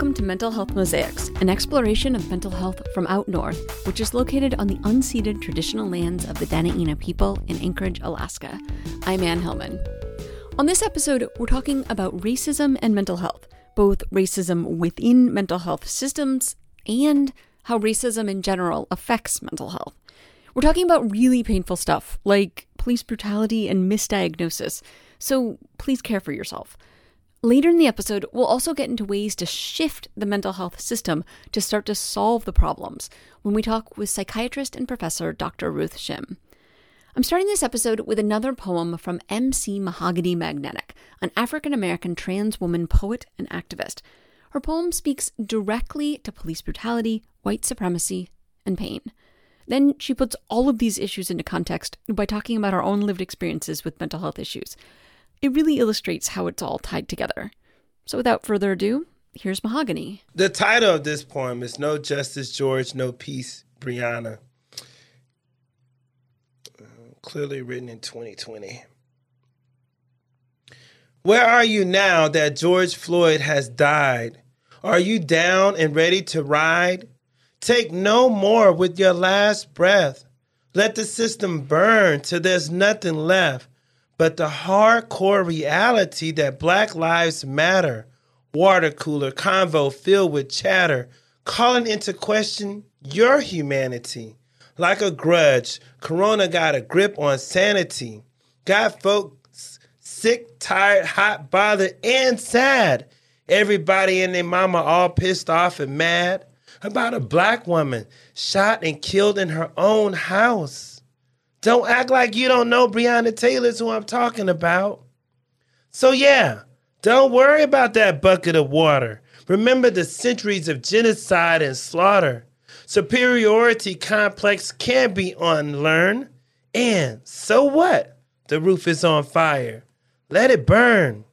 Welcome to Mental Health Mosaics, an exploration of mental health from out north, which is located on the unceded traditional lands of the Dena'ina people in Anchorage, Alaska. I'm Ann Hillman. On this episode, we're talking about racism and mental health, both racism within mental health systems and how racism in general affects mental health. We're talking about really painful stuff like police brutality and misdiagnosis, so please care for yourself. Later in the episode, we'll also get into ways to shift the mental health system to start to solve the problems when we talk with psychiatrist and professor Dr. Ruth Shim. I'm starting this episode with another poem from M.C. Mahogany Magnetic, an African American trans woman poet and activist. Her poem speaks directly to police brutality, white supremacy, and pain. Then she puts all of these issues into context by talking about our own lived experiences with mental health issues. It really illustrates how it's all tied together. So without further ado, here's Mahogany. The title of this poem is No Justice, George, No Peace, Breonna. Clearly written in 2020. Where are you now that George Floyd has died? Are you down and ready to ride? Take no more with your last breath. Let the system burn till there's nothing left but the hardcore reality that Black Lives Matter, water cooler convo filled with chatter, calling into question your humanity. Like a grudge, Corona got a grip on sanity. Got folks sick, tired, hot, bothered, and sad. Everybody and their mama all pissed off and mad about a black woman shot and killed in her own house. Don't act like you don't know Breonna Taylor's who I'm talking about. So, yeah, don't worry about that bucket of water. Remember the centuries of genocide and slaughter. Superiority complex can be unlearned. And so what? The roof is on fire. Let it burn.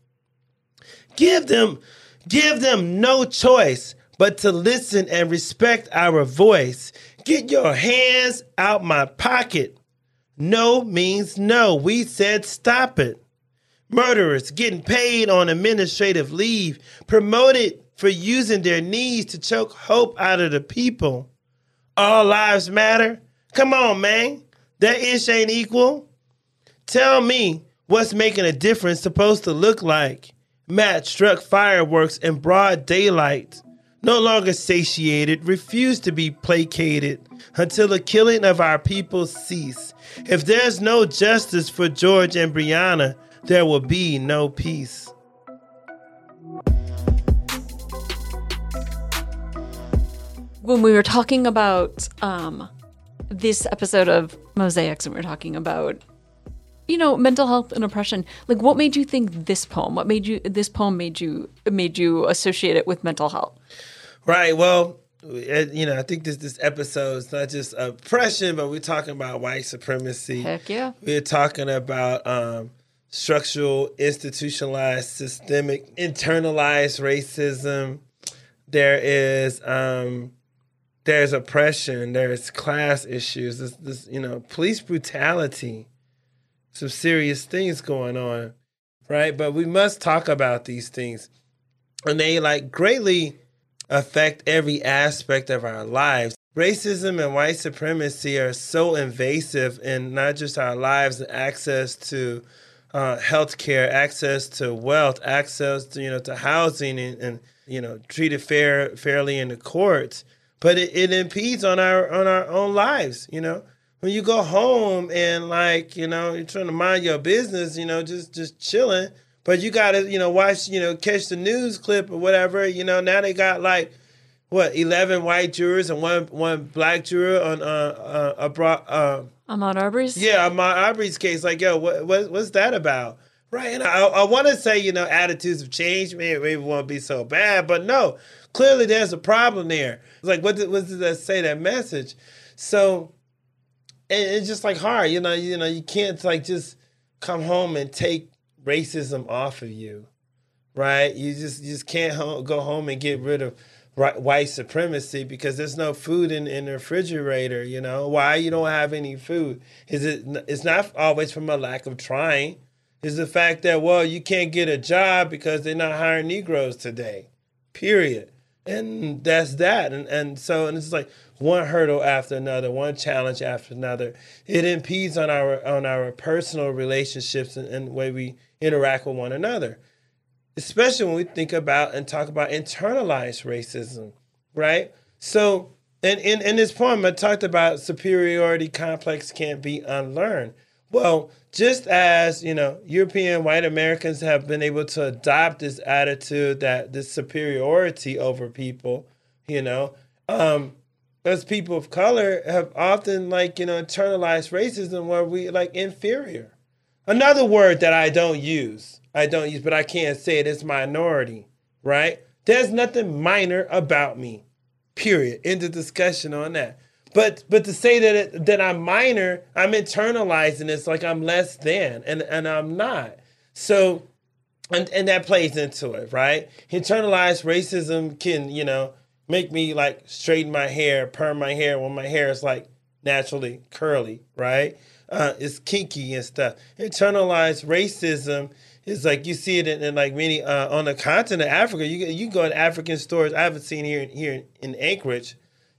Give them, give them no choice but to listen and respect our voice. Get your hands out my pocket. No means no. We said stop it. Murderers getting paid on administrative leave, promoted for using their knees to choke hope out of the people. All lives matter. Come on, man. That ish ain't equal. Tell me what's making a difference supposed to look like. Matt struck fireworks in broad daylight. No longer satiated, refused to be placated until the killing of our people cease. If there's no justice for George and Breonna, there will be no peace. When we were talking about um, this episode of Mosaics and we were talking about you know mental health and oppression like what made you think this poem what made you this poem made you made you associate it with mental health right well you know, I think this this episode is not just oppression, but we're talking about white supremacy. Heck yeah. We're talking about um, structural, institutionalized, systemic, internalized racism. There is um, there's oppression. There's class issues. This, this you know, police brutality. Some serious things going on, right? But we must talk about these things, and they like greatly affect every aspect of our lives. Racism and white supremacy are so invasive in not just our lives and access to uh, health care, access to wealth, access to you know to housing and, and you know treated fair fairly in the courts, but it, it impedes on our on our own lives. You know, when you go home and like you know you're trying to mind your business, you know, just just chilling but you gotta, you know, watch, you know, catch the news clip or whatever. You know, now they got like what eleven white jurors and one one black juror on uh uh, abroad, uh Ahmaud Arbery's. Yeah, Ahmaud Arbery's case. Like, yo, what, what what's that about? Right, and I, I want to say, you know, attitudes have changed. Maybe, maybe it won't be so bad, but no, clearly there's a problem there. It's like, what did, what did that say? That message. So, it's just like hard, you know. You know, you can't like just come home and take racism off of you, right? You just you just can't ho- go home and get rid of white supremacy because there's no food in, in the refrigerator. You know why you don't have any food? Is it? It's not always from a lack of trying. Is the fact that well you can't get a job because they're not hiring Negroes today. Period. and that's that. And and so and it's like one hurdle after another, one challenge after another. It impedes on our on our personal relationships and, and the way we interact with one another. Especially when we think about and talk about internalized racism, right? So in, in, in this poem, I talked about superiority complex can't be unlearned. Well, just as you know, European white Americans have been able to adopt this attitude that this superiority over people, you know, um, as people of color have often like you know internalized racism where we like inferior. Another word that I don't use, I don't use, but I can't say it is minority, right? There's nothing minor about me. Period. End of discussion on that. But but to say that it, that I'm minor, I'm internalizing it's like I'm less than, and and I'm not. So, and and that plays into it, right? Internalized racism can you know make me like straighten my hair, perm my hair when my hair is like naturally curly, right? Uh, it's kinky and stuff. Internalized racism is like you see it in, in like many uh, on the continent of Africa. You you go in African stores. I haven't seen here here in Anchorage.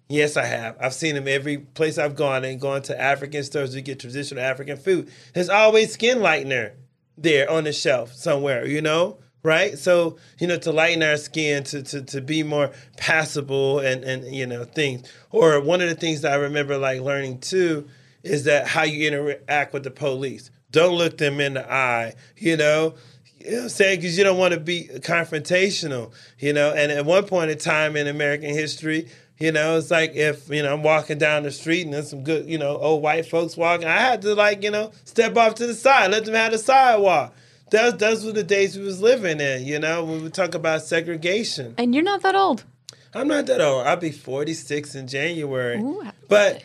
Yes, I have. I've seen them every place I've gone and gone to African stores to get traditional African food. There's always skin lightener there on the shelf somewhere, you know, right? So, you know, to lighten our skin, to to, to be more passable and, and you know, things. Or one of the things that I remember like learning too is that how you interact with the police. Don't look them in the eye, you know. You know what I'm saying? Because you don't want to be confrontational, you know. And at one point in time in American history, you know, it's like if, you know, I'm walking down the street and there's some good, you know, old white folks walking, I had to like, you know, step off to the side, let them have the sidewalk. Those, those were the days we was living in, you know, when we talk about segregation. And you're not that old. I'm not that old. I'll be 46 in January. Ooh, but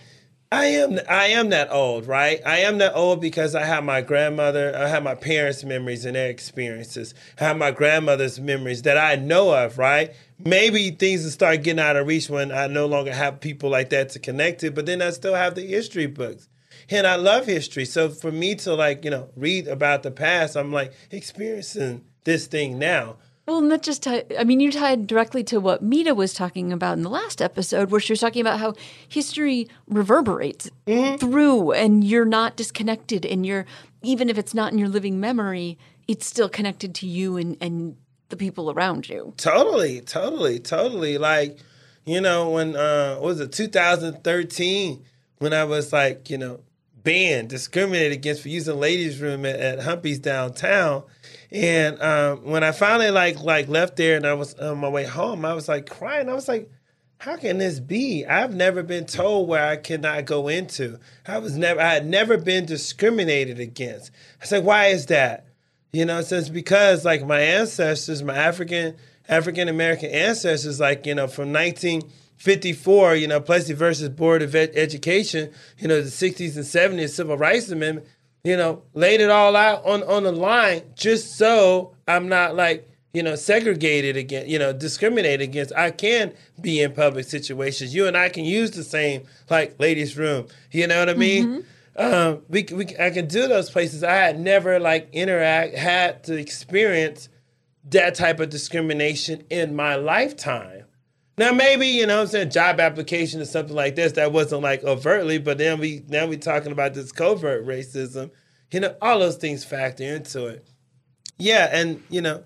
I am I am that old, right? I am that old because I have my grandmother, I have my parents' memories and their experiences. I have my grandmother's memories that I know of, right? Maybe things will start getting out of reach when I no longer have people like that to connect to, but then I still have the history books. And I love history. So for me to like, you know, read about the past, I'm like experiencing this thing now. Well, not just tie, I mean, you tied directly to what Mita was talking about in the last episode, where she was talking about how history reverberates through, and you're not disconnected, and you're even if it's not in your living memory, it's still connected to you and and the people around you. Totally, totally, totally. Like, you know, when uh what was it 2013 when I was like, you know, banned, discriminated against for using ladies' room at, at Humpy's downtown. And um, when I finally like like left there and I was on my way home, I was like crying. I was like, how can this be? I've never been told where I cannot go into. I was never I had never been discriminated against. I said, why is that? You know, says because like my ancestors, my African African American ancestors, like, you know, from 1954, you know, Plessy versus Board of Ed- Education, you know, the 60s and 70s Civil Rights Amendment, you know, laid it all out on, on the line just so I'm not like, you know, segregated against, you know, discriminated against. I can be in public situations. You and I can use the same, like, ladies' room. You know what I mean? Um, we, we, I can do those places. I had never, like, interact, had to experience that type of discrimination in my lifetime. Now maybe, you know I'm saying, job application or something like this that wasn't like overtly, but then we now we talking about this covert racism. You know, all those things factor into it. Yeah, and you know,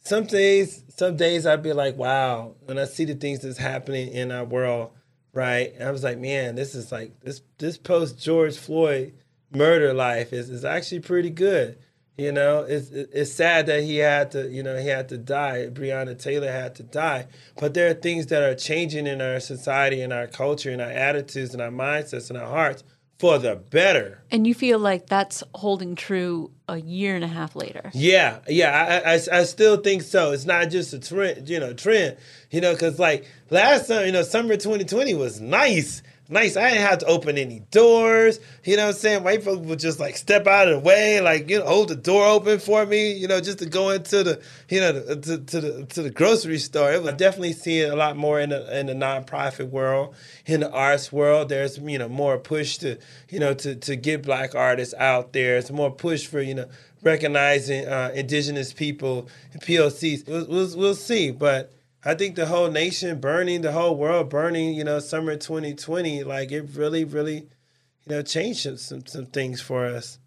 some days some days I'd be like, wow, when I see the things that's happening in our world, right? And I was like, man, this is like this this post George Floyd murder life is is actually pretty good. You know, it's it's sad that he had to, you know, he had to die. Breonna Taylor had to die. But there are things that are changing in our society and our culture and our attitudes and our mindsets and our hearts for the better. And you feel like that's holding true a year and a half later. Yeah, yeah, I, I, I still think so. It's not just a trend, you know, trend, you know, because like last summer, you know, summer 2020 was nice. Nice. I didn't have to open any doors. You know what I'm saying? White folks would just like step out of the way, like, you know, hold the door open for me, you know, just to go into the, you know, to, to the to the grocery store. It was definitely seeing a lot more in the in the nonprofit world, in the arts world. There's, you know, more push to, you know, to to get black artists out there. It's more push for, you know, recognizing uh, indigenous people and POCs. We'll, we'll, we'll see, but I think the whole nation burning, the whole world burning, you know, summer 2020, like it really, really, you know, changed some some things for us.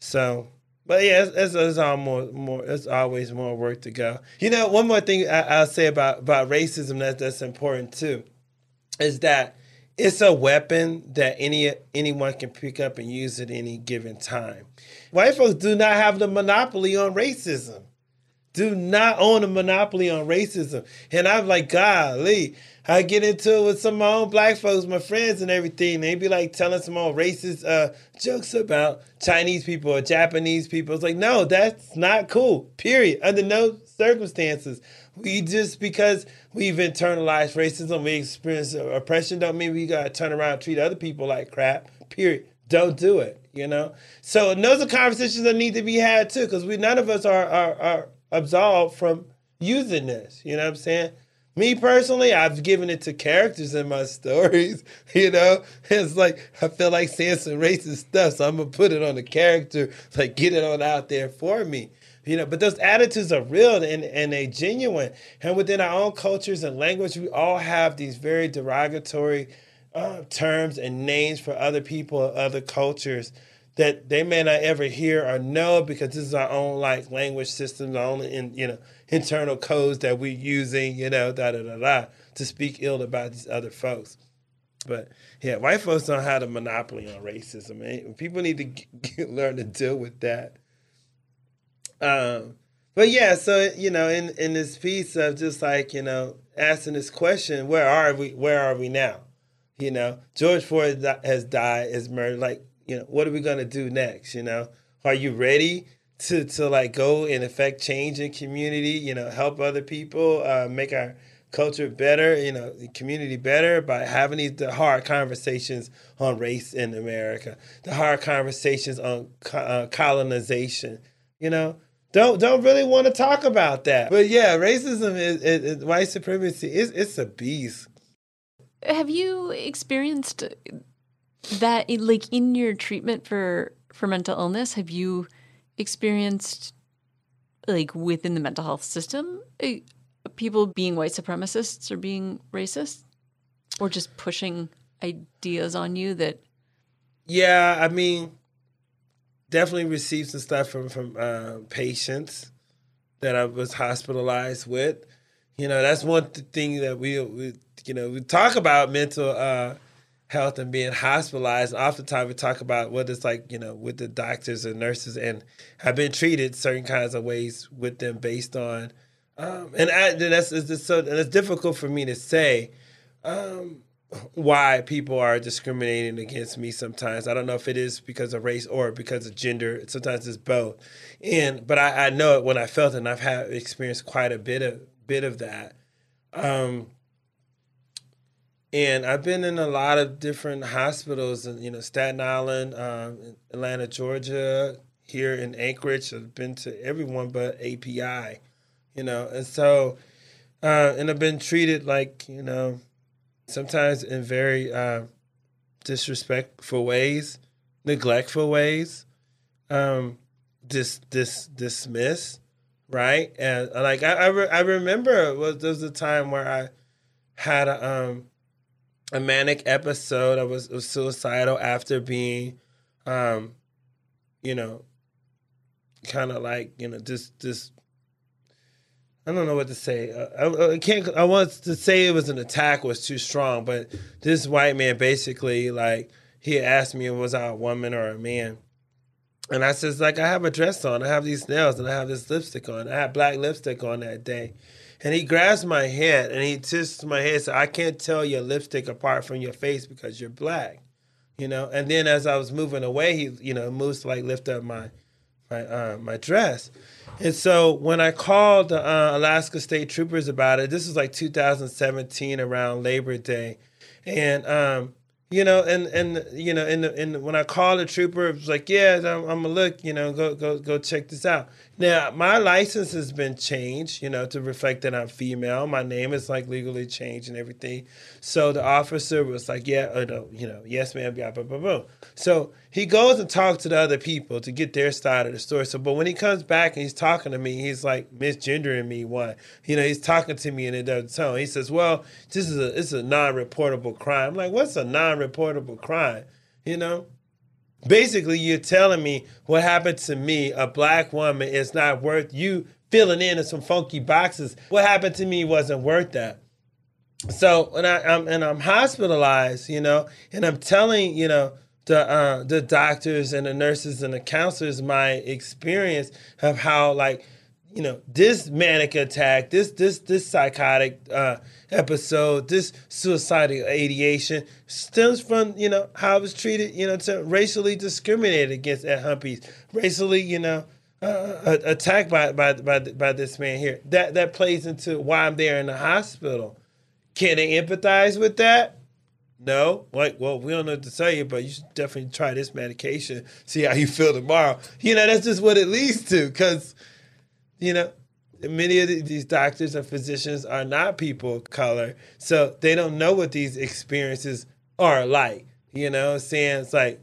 So, but yeah, it's, it's, it's all more, more. It's always more work to go. You know, one more thing I, will say about about racism that that's important too, is that it's a weapon that any anyone can pick up and use at any given time. White folks do not have the monopoly on racism do not own a monopoly on racism. And I'm like, golly, I get into it with some of my own black folks, my friends and everything. They be like telling some old racist uh, jokes about Chinese people or Japanese people. It's like, no, that's not cool, period. Under no circumstances. We just, because we've internalized racism, we experience oppression, don't mean we got to turn around and treat other people like crap, period. Don't do it, you know? So those are conversations that need to be had too, because we none of us are, are, are absolved from using this. You know what I'm saying? Me personally, I've given it to characters in my stories. You know, it's like I feel like saying some racist stuff, so I'm gonna put it on the character, like get it on out there for me. You know, but those attitudes are real and, and they genuine. And within our own cultures and language, we all have these very derogatory uh, terms and names for other people, other cultures that they may not ever hear or know because this is our own like language systems, our own in you know internal codes that we're using, you know, da da da da, to speak ill about these other folks. But yeah, white folks don't have a monopoly on racism. People need to get, learn to deal with that. Um, but yeah, so you know, in in this piece of just like you know asking this question, where are we? Where are we now? You know, George Floyd has died, is murdered. Like you know, what are we gonna do next? You know, are you ready to to like go and affect change in community? You know, help other people, uh, make our culture better, you know, community better by having these the hard conversations on race in America, the hard conversations on co- uh, colonization. You know, don't don't really want to talk about that. But yeah, racism is, is, is white supremacy. It's it's a beast. Have you experienced that like in your treatment for for mental illness have you experienced like within the mental health system people being white supremacists or being racist? Or just pushing ideas on you that yeah i mean definitely received some stuff from from uh, patients that i was hospitalized with. You know that's one thing that we, we you know we talk about mental uh, health and being hospitalized. Oftentimes we talk about what it's like, you know, with the doctors and nurses, and have been treated certain kinds of ways with them based on, um, and, I, and that's it's so and it's difficult for me to say um, why people are discriminating against me. Sometimes I don't know if it is because of race or because of gender. Sometimes it's both, and but I, I know it when I felt it, and I've had experienced quite a bit of bit of that. Um, and I've been in a lot of different hospitals, you know, Staten Island, um, Atlanta, Georgia, here in Anchorage. I've been to everyone but API, you know, and so, uh, and I've been treated like you know, sometimes in very uh, disrespectful ways, neglectful ways, um, dis dis dismiss, right? And like I I, re- I remember was there was a time where I had a um a manic episode. I was, was suicidal after being, um, you know, kind of like you know just just I don't know what to say. I, I, can't. I want to say it was an attack was too strong, but this white man basically like he asked me was I a woman or a man, and I says like I have a dress on, I have these nails, and I have this lipstick on. I had black lipstick on that day, and he grabs my head and he twists my head. So I can't tell your lipstick apart from your face because you're black, you know. And then as I was moving away, he, you know, moves to like lift up my my uh, my dress. And so when I called uh, Alaska State Troopers about it, this was like 2017 around Labor Day, and um, you know, and and you know, and and when I called the trooper, it was like, yeah, I'm, I'm, gonna look, you know, go go go check this out. Now my license has been changed, you know, to reflect that I'm female. My name is like legally changed and everything. So the officer was like, yeah, uh, no, you know, yes, ma'am, blah blah blah blah. So he goes and talks to the other people to get their side of the story. So, but when he comes back and he's talking to me, he's like misgendering me. One, you know, he's talking to me in a different tone. He says, "Well, this is a this is a non-reportable crime." I'm like, "What's a non-reportable crime?" You know, basically, you're telling me what happened to me, a black woman, is not worth you filling in in some funky boxes. What happened to me wasn't worth that so when I, am and I'm hospitalized, you know, and I'm telling you know the uh, the doctors and the nurses and the counselors my experience of how like you know this manic attack, this this this psychotic uh, episode, this suicidal ideation stems from you know how I was treated, you know, to racially discriminated against at Humpy's, racially, you know. Uh, attacked by, by by by this man here. That that plays into why I'm there in the hospital can they empathize with that? No. Like, well, we don't know what to tell you, but you should definitely try this medication, see how you feel tomorrow. You know, that's just what it leads to because, you know, many of these doctors and physicians are not people of color. So they don't know what these experiences are like. You know, saying it's like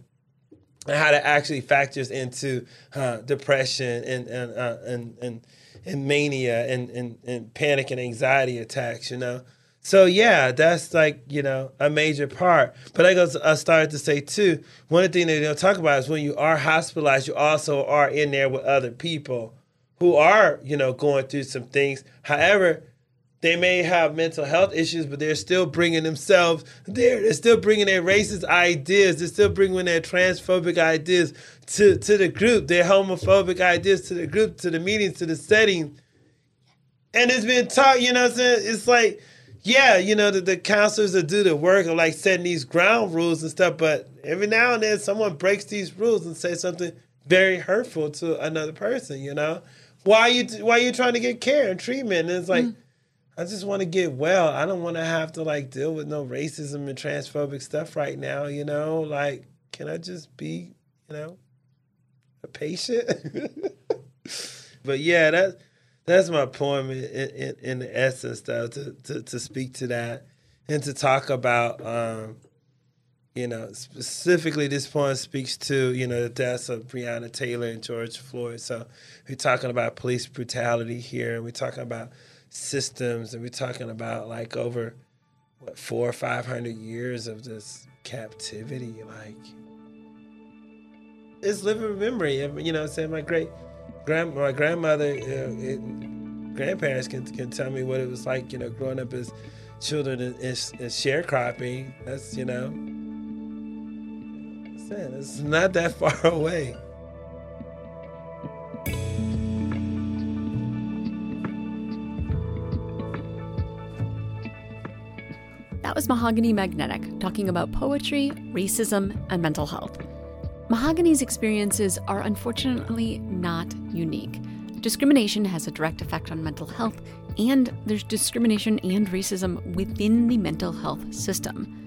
how that actually factors into uh, depression and and, uh, and and and mania and, and and panic and anxiety attacks. You know, so yeah, that's like you know a major part. But I go, I started to say too. One of the things they don't talk about is when you are hospitalized, you also are in there with other people who are you know going through some things. However, they may have mental health issues, but they're still bringing themselves there. They're still bringing their racist ideas. They're still bringing their transphobic ideas to to the group. Their homophobic ideas to the group, to the meetings, to the setting. And it's been taught. You know, it's like yeah, you know, the, the counselors that do the work of like setting these ground rules and stuff, but every now and then someone breaks these rules and says something very hurtful to another person, you know? Why are you why are you trying to get care and treatment? And it's like mm. I just want to get well. I don't want to have to like deal with no racism and transphobic stuff right now, you know? Like, can I just be, you know, a patient? but yeah, that that's my poem in, in, in the essence, though, to, to, to speak to that and to talk about, um, you know, specifically this poem speaks to, you know, the deaths of Breonna Taylor and George Floyd. So we're talking about police brutality here, and we're talking about systems, and we're talking about like over, what, four or 500 years of this captivity. Like, it's living memory. You know I'm saying? My great grand my grandmother, uh, it, grandparents can can tell me what it was like, you know, growing up as children in, in sharecropping. That's you know, saying it's not that far away. That was Mahogany Magnetic talking about poetry, racism, and mental health. Mahogany's experiences are unfortunately not unique. Discrimination has a direct effect on mental health, and there's discrimination and racism within the mental health system.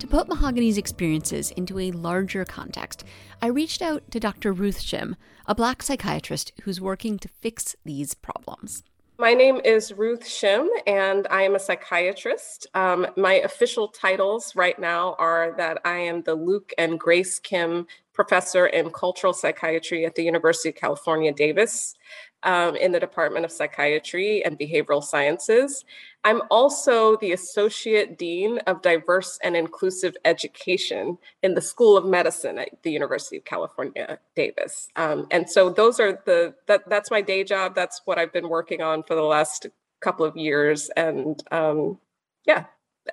To put Mahogany's experiences into a larger context, I reached out to Dr. Ruth Shim, a black psychiatrist who's working to fix these problems. My name is Ruth Shim, and I am a psychiatrist. Um, my official titles right now are that I am the Luke and Grace Kim Professor in Cultural Psychiatry at the University of California, Davis um, in the Department of Psychiatry and Behavioral Sciences. I'm also the Associate Dean of Diverse and Inclusive Education in the School of Medicine at the University of California, Davis. Um, and so those are the, that, that's my day job. That's what I've been working on for the last couple of years. And um, yeah,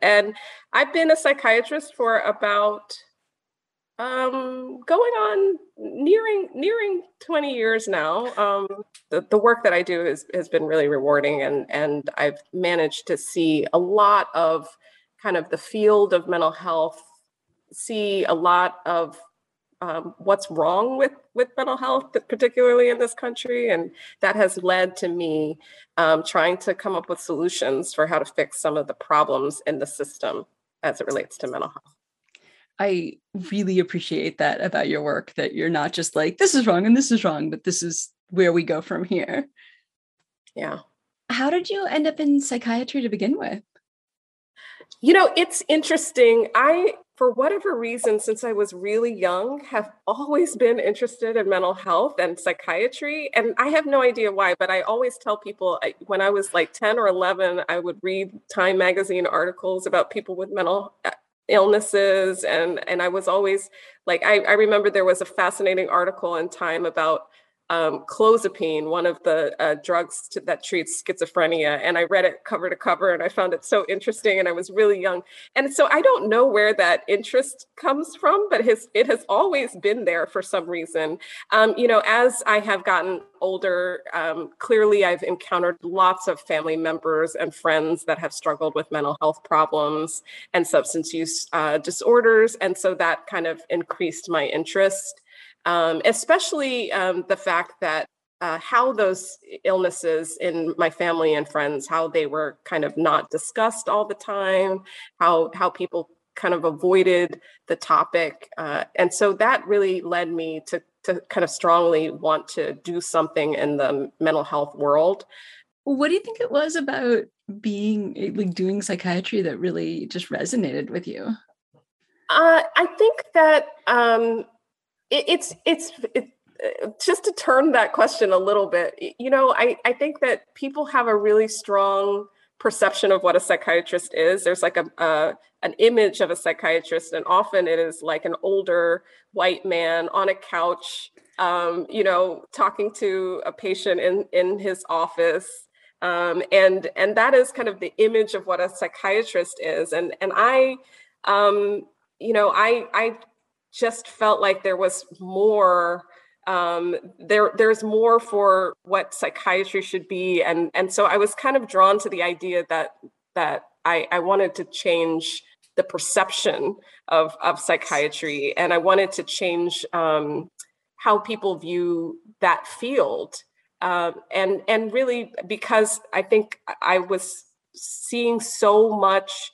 and I've been a psychiatrist for about um, going on nearing nearing 20 years now. Um, the, the work that I do is, has been really rewarding, and and I've managed to see a lot of kind of the field of mental health, see a lot of um, what's wrong with with mental health, particularly in this country, and that has led to me um, trying to come up with solutions for how to fix some of the problems in the system as it relates to mental health. I really appreciate that about your work that you're not just like, this is wrong and this is wrong, but this is where we go from here. Yeah. How did you end up in psychiatry to begin with? You know, it's interesting. I for whatever reason, since I was really young, have always been interested in mental health and psychiatry. And I have no idea why, but I always tell people I, when I was like 10 or 11, I would read Time magazine articles about people with mental uh, illnesses. And, and I was always like, I, I remember there was a fascinating article in Time about um, clozapine, one of the uh, drugs to, that treats schizophrenia. And I read it cover to cover and I found it so interesting. And I was really young. And so I don't know where that interest comes from, but his, it has always been there for some reason. Um, you know, as I have gotten older, um, clearly I've encountered lots of family members and friends that have struggled with mental health problems and substance use uh, disorders. And so that kind of increased my interest um, especially um, the fact that uh, how those illnesses in my family and friends how they were kind of not discussed all the time how how people kind of avoided the topic uh, and so that really led me to to kind of strongly want to do something in the mental health world. What do you think it was about being eh, like doing psychiatry that really just resonated with you? Uh, i think that um, it, it's it's it, uh, just to turn that question a little bit you know I, I think that people have a really strong perception of what a psychiatrist is. There's like a, a, an image of a psychiatrist and often it is like an older white man on a couch um, you know talking to a patient in in his office. Um, and and that is kind of the image of what a psychiatrist is. And and i um, you know i i just felt like there was more um, there there's more for what psychiatry should be. And and so i was kind of drawn to the idea that that i i wanted to change the perception of of psychiatry. And i wanted to change um, how people view that field. Um, and and really because i think i was seeing so much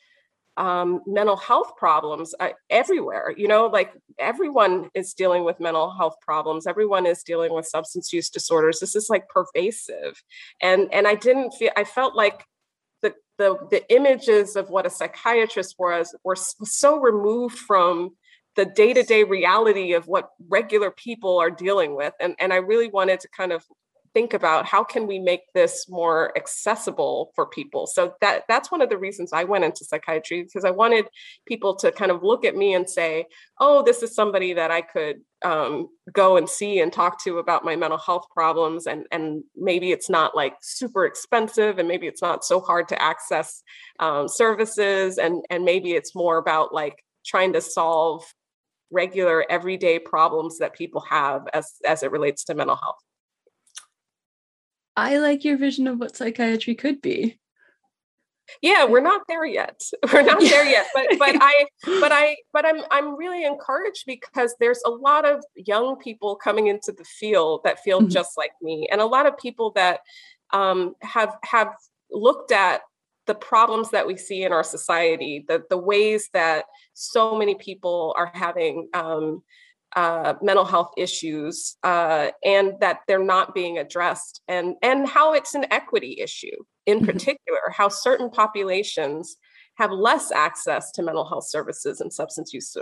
um, mental health problems uh, everywhere. You know, like everyone is dealing with mental health problems. Everyone is dealing with substance use disorders. This is like pervasive, and and I didn't feel. I felt like the the the images of what a psychiatrist was were so removed from the day-to-day reality of what regular people are dealing with and, and i really wanted to kind of think about how can we make this more accessible for people. So that that's one of the reasons i went into psychiatry because i wanted people to kind of look at me and say oh this is somebody that i could um, go and see and talk to about my mental health problems and and maybe it's not like super expensive and maybe it's not so hard to access um, services and and maybe it's more about like trying to solve regular everyday problems that people have as as it relates to mental health I like your vision of what psychiatry could be. Yeah, we're not there yet. We're not there yet. But but I but I but I'm I'm really encouraged because there's a lot of young people coming into the field that feel mm-hmm. just like me, and a lot of people that um, have have looked at the problems that we see in our society, the the ways that so many people are having um, uh, mental health issues uh, and that they're not being addressed and and how it's an equity issue in mm-hmm. particular how certain populations have less access to mental health services and substance use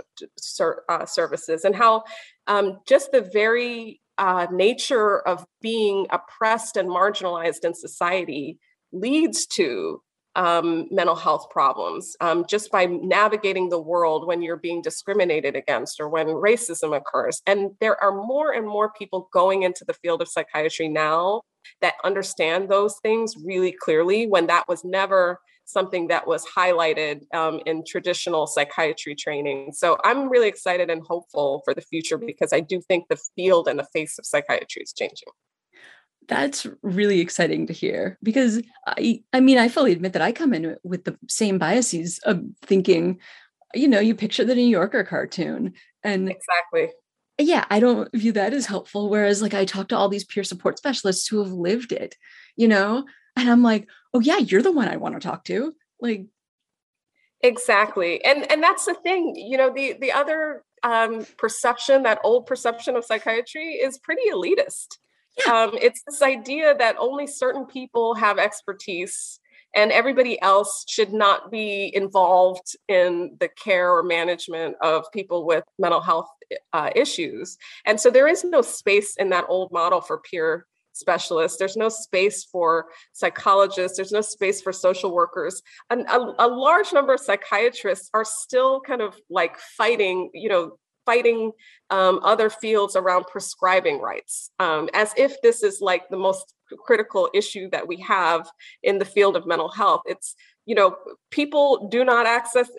uh, services and how um, just the very uh, nature of being oppressed and marginalized in society leads to um, mental health problems um, just by navigating the world when you're being discriminated against or when racism occurs. And there are more and more people going into the field of psychiatry now that understand those things really clearly when that was never something that was highlighted um, in traditional psychiatry training. So I'm really excited and hopeful for the future because I do think the field and the face of psychiatry is changing that's really exciting to hear because I I mean I fully admit that I come in with the same biases of thinking you know you picture the New Yorker cartoon and exactly. Yeah I don't view that as helpful whereas like I talk to all these peer support specialists who have lived it you know? And I'm like oh yeah you're the one I want to talk to. Like exactly. And and that's the thing you know the the other um perception that old perception of psychiatry is pretty elitist Um, it's this idea that only certain people have expertise and everybody else should not be involved in the care or management of people with mental health uh, issues. And so there is no space in that old model for peer specialists. There's no space for psychologists. There's no space for social workers. And a, a, large number of psychiatrists are still kind of like fighting, you know, fighting um, other fields around prescribing rights, um, as if this is like the most critical issue that we have in the field of mental health. It's you know people do not access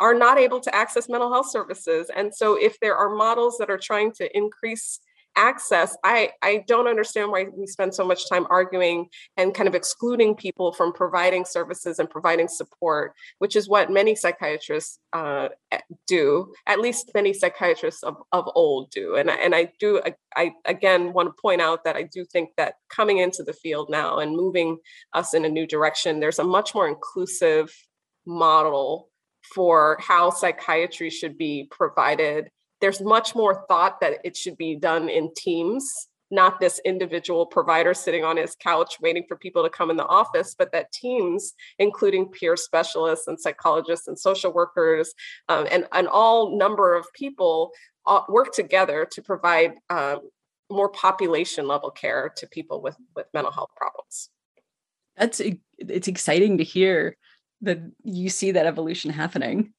are not able to access mental health services and so if there are models that are trying to increase access i i don't understand why we spend so much time arguing and kind of excluding people from providing services and providing support which is what many psychiatrists uh, do at least many psychiatrists of, of old do. And, and i do I, I again want to point out that i do think that coming into the field now and moving us in a new direction there's a much more inclusive model for how psychiatry should be provided there's much more thought that it should be done in teams not this individual provider sitting on his couch waiting for people to come in the office, but that teams, including peer specialists and psychologists and social workers um, and an all number of people, uh, work together to provide um, more population level care to people with with mental health problems. That's it's exciting to hear that you see that evolution happening.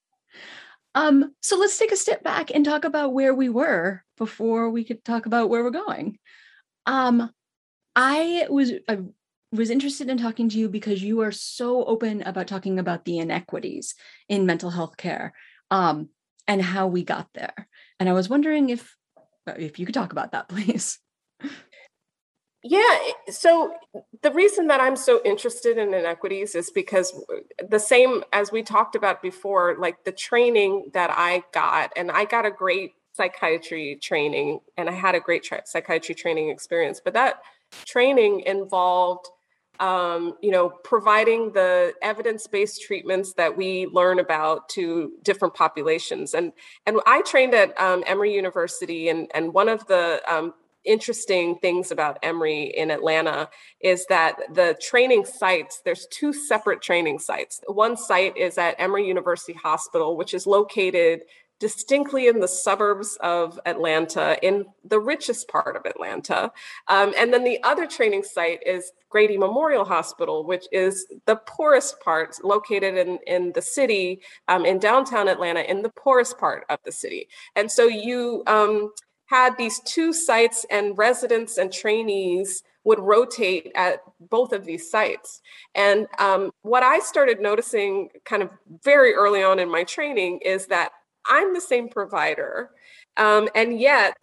Um, so let's take a step back and talk about where we were before we could talk about where we're going. Um, I was I was interested in talking to you because you are so open about talking about the inequities in mental health care um, and how we got there. And I was wondering if if you could talk about that, please. Yeah. So the reason that I'm so interested in inequities is because the same as we talked about before, like the training that I got, and I got a great psychiatry training and I had a great tra- psychiatry training experience, but that training involved um, you know, providing the evidence-based treatments that we learn about to different populations. And and I trained at um, Emory University, and and one of the um, interesting things about Emory in Atlanta is that the training sites, there's two separate training sites. One site is at Emory University Hospital, which is located distinctly in the suburbs of Atlanta, in the richest part of Atlanta. Um, and then the other training site is Grady Memorial Hospital, which is the poorest part, located in, in the city, um, in downtown Atlanta, in the poorest part of the city. And so you, um, had these two sites and residents and trainees would rotate at both of these sites. And um, what I started noticing kind of very early on in my training is that I'm the same provider, um, and yet,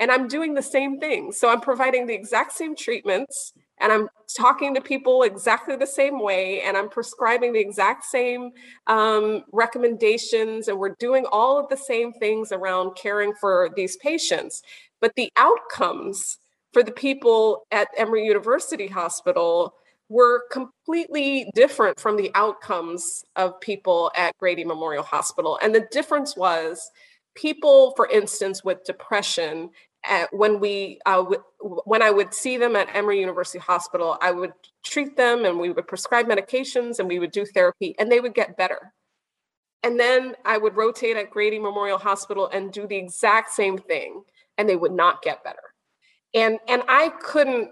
and I'm doing the same thing. So I'm providing the exact same treatments and I'm talking to people exactly the same way, and I'm prescribing the exact same um, recommendations, and we're doing all of the same things around caring for these patients. But the outcomes for the people at Emory University Hospital were completely different from the outcomes of people at Grady Memorial Hospital. And the difference was people, for instance, with depression when we uh, when I would see them at Emory University Hospital, I would treat them and we would prescribe medications and we would do therapy and they would get better. And then I would rotate at Grady Memorial Hospital and do the exact same thing and they would not get better. And and I couldn't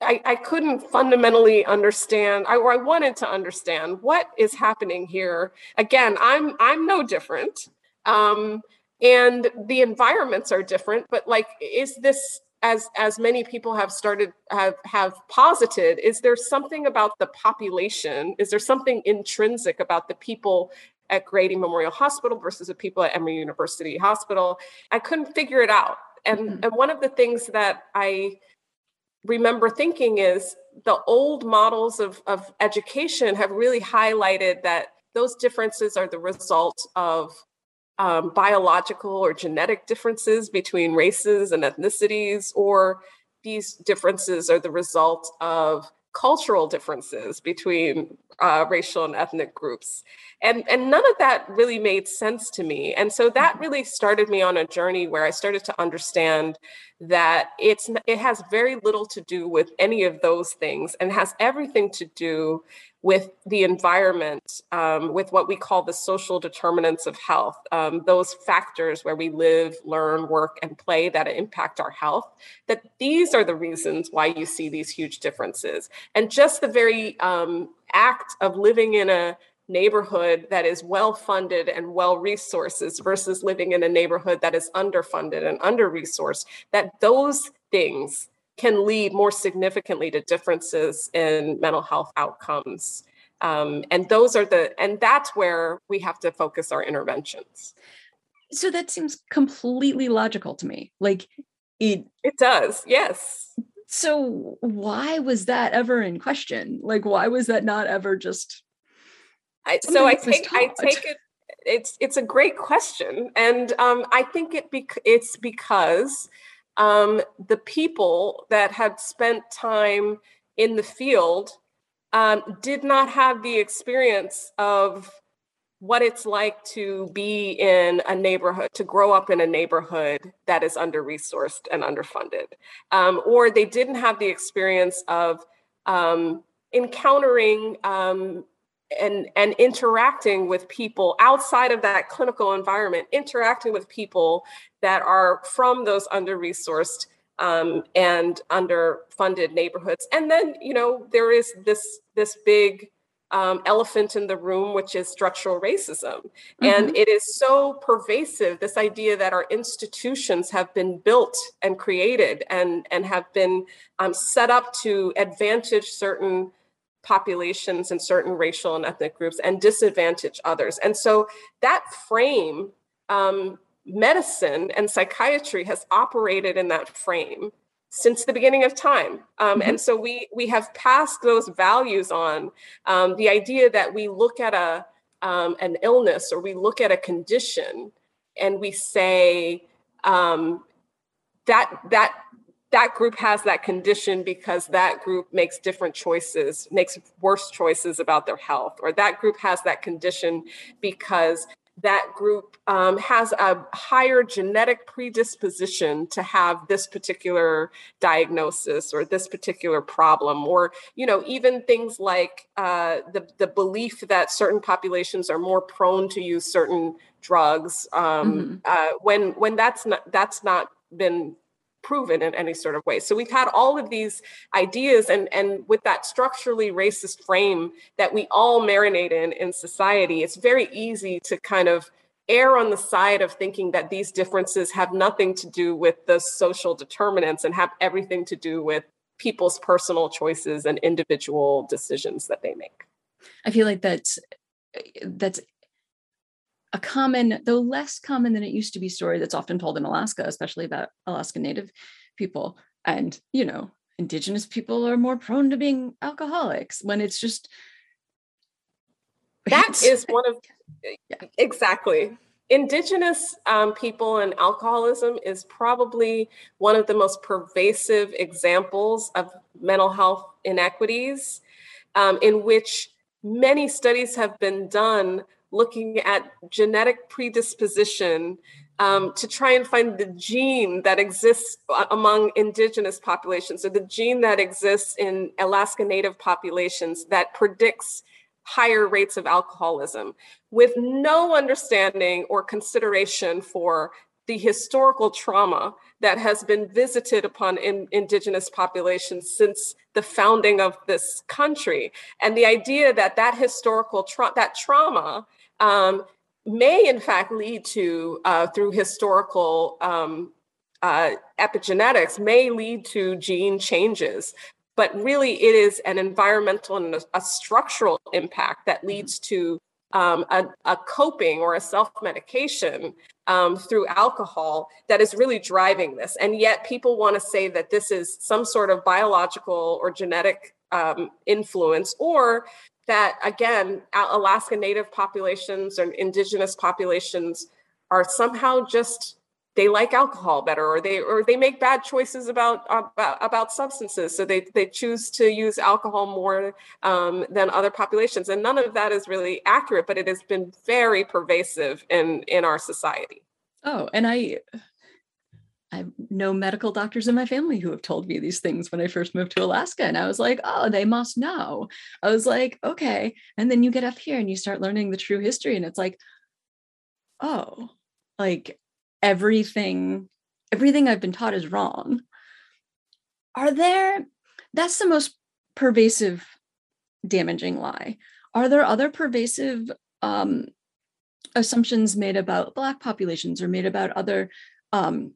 I, I couldn't fundamentally understand I, or I wanted to understand what is happening here. Again, I'm I'm no different. Um, and the environments are different but like is this as as many people have started have have posited is there something about the population is there something intrinsic about the people at Grady Memorial Hospital versus the people at Emory University Hospital I couldn't figure it out and mm-hmm. and one of the things that I remember thinking is the old models of of education have really highlighted that those differences are the result of um, biological or genetic differences between races and ethnicities, or these differences are the result of cultural differences between uh, racial and ethnic groups. And, and none of that really made sense to me. And so that mm-hmm. really started me on a journey where I started to understand that it's it has very little to do with any of those things and has everything to do with the environment, um, with what we call the social determinants of health, um, those factors where we live, learn, work, and play that impact our health, that these are the reasons why you see these huge differences. And just the very um, act of living in a neighborhood that is well funded and well resources versus living in a neighborhood that is underfunded and under resourced, that those things can lead more significantly to differences in mental health outcomes. Um, and those are the, and that's where we have to focus our interventions. So that seems completely logical to me. Like it, it does, yes. So why was that ever in question? Like, why was that not ever just? I, so I take, I take it. It's it's a great question, and um, I think it bec- it's because um, the people that had spent time in the field um, did not have the experience of what it's like to be in a neighborhood, to grow up in a neighborhood that is under resourced and underfunded. Um, or they didn't have the experience of um, encountering um, and, and interacting with people outside of that clinical environment, interacting with people that are from those under resourced um, and underfunded neighborhoods. And then, you know, there is this this big um, elephant in the room, which is structural racism. Mm-hmm. And it is so pervasive this idea that our institutions have been built and created and, and have been um, set up to advantage certain populations and certain racial and ethnic groups and disadvantage others. And so that frame, um, medicine and psychiatry has operated in that frame since the beginning of time um, mm-hmm. and so we we have passed those values on um, the idea that we look at a um, an illness or we look at a condition and we say um, that that that group has that condition because that group makes different choices makes worse choices about their health or that group has that condition because that group um, has a higher genetic predisposition to have this particular diagnosis or this particular problem or you know even things like uh, the, the belief that certain populations are more prone to use certain drugs um, mm-hmm. uh, when when that's not that's not been proven in any sort of way. So we've had all of these ideas and and with that structurally racist frame that we all marinate in in society, it's very easy to kind of err on the side of thinking that these differences have nothing to do with the social determinants and have everything to do with people's personal choices and individual decisions that they make. I feel like that's that's a common, though less common than it used to be, story that's often told in Alaska, especially about Alaska Native people. And, you know, Indigenous people are more prone to being alcoholics when it's just. That is one of, yeah. exactly. Indigenous um, people and alcoholism is probably one of the most pervasive examples of mental health inequities um, in which many studies have been done looking at genetic predisposition um, to try and find the gene that exists among indigenous populations, or the gene that exists in Alaska Native populations that predicts higher rates of alcoholism, with no understanding or consideration for the historical trauma that has been visited upon in, indigenous populations since the founding of this country. And the idea that that historical tra- that trauma um, may in fact lead to, uh, through historical um, uh, epigenetics, may lead to gene changes. But really, it is an environmental and a, a structural impact that leads to um, a, a, coping or a self medication um, through alcohol that is really driving this. And yet, people want to say that this is some sort of biological or genetic um, influence, or that again alaska native populations or indigenous populations are somehow just they like alcohol better or they or they make bad choices about about, about substances. So they they choose to use alcohol more um, than other populations. And none of that is really accurate but it has been very pervasive in in our society. Oh and i I know medical doctors in my family who have told me these things when I first moved to Alaska. And I was like, oh, they must know. I was like, okay. And then you get up here and you start learning the true history. And it's like, oh, like everything, everything I've been taught is wrong. Are there, that's the most pervasive, damaging lie. Are there other pervasive um, assumptions made about Black populations or made about other um,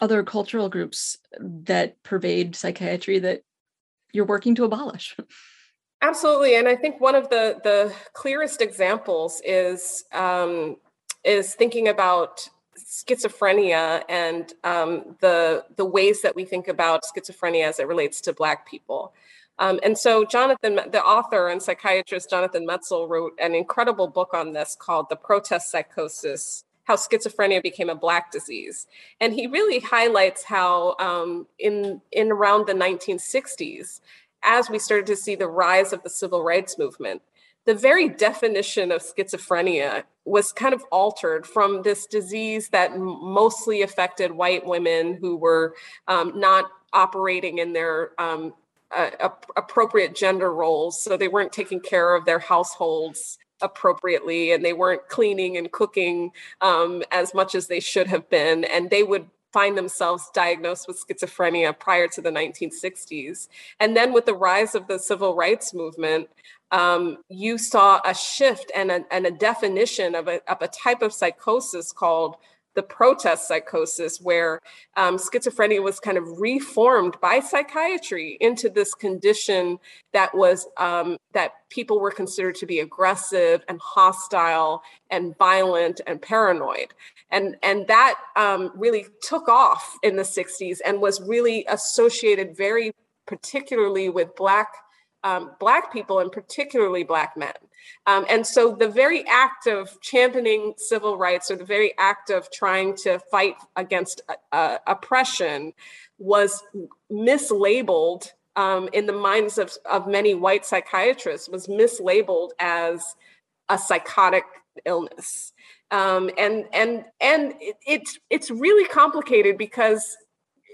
other cultural groups that pervade psychiatry that you're working to abolish. Absolutely, and I think one of the the clearest examples is um, is thinking about schizophrenia and um, the the ways that we think about schizophrenia as it relates to Black people. Um, and so, Jonathan, the author and psychiatrist Jonathan Metzl, wrote an incredible book on this called "The Protest Psychosis: how schizophrenia became a black disease. And he really highlights how um, in in around the 1960s as we started to see the rise of the civil rights movement the very definition of schizophrenia was kind of altered from this disease that mostly affected white women who were um, not operating in their um, uh, appropriate gender roles so they weren't taking care of their households appropriately and they weren't cleaning and cooking um, as much as they should have been and they would find themselves diagnosed with schizophrenia prior to the 1960s and then with the rise of the civil rights movement um, you saw a shift and a, and a definition of a, of a type of psychosis called the protest psychosis, where um, schizophrenia was kind of reformed by psychiatry into this condition that was um, that people were considered to be aggressive and hostile and violent and paranoid, and and that um, really took off in the '60s and was really associated very particularly with black um, black people and particularly black men. Um, and so the very act of championing civil rights or the very act of trying to fight against uh, uh, oppression was mislabeled um, in the minds of, of many white psychiatrists, was mislabeled as a psychotic illness. Um, and and and it, it's it's really complicated because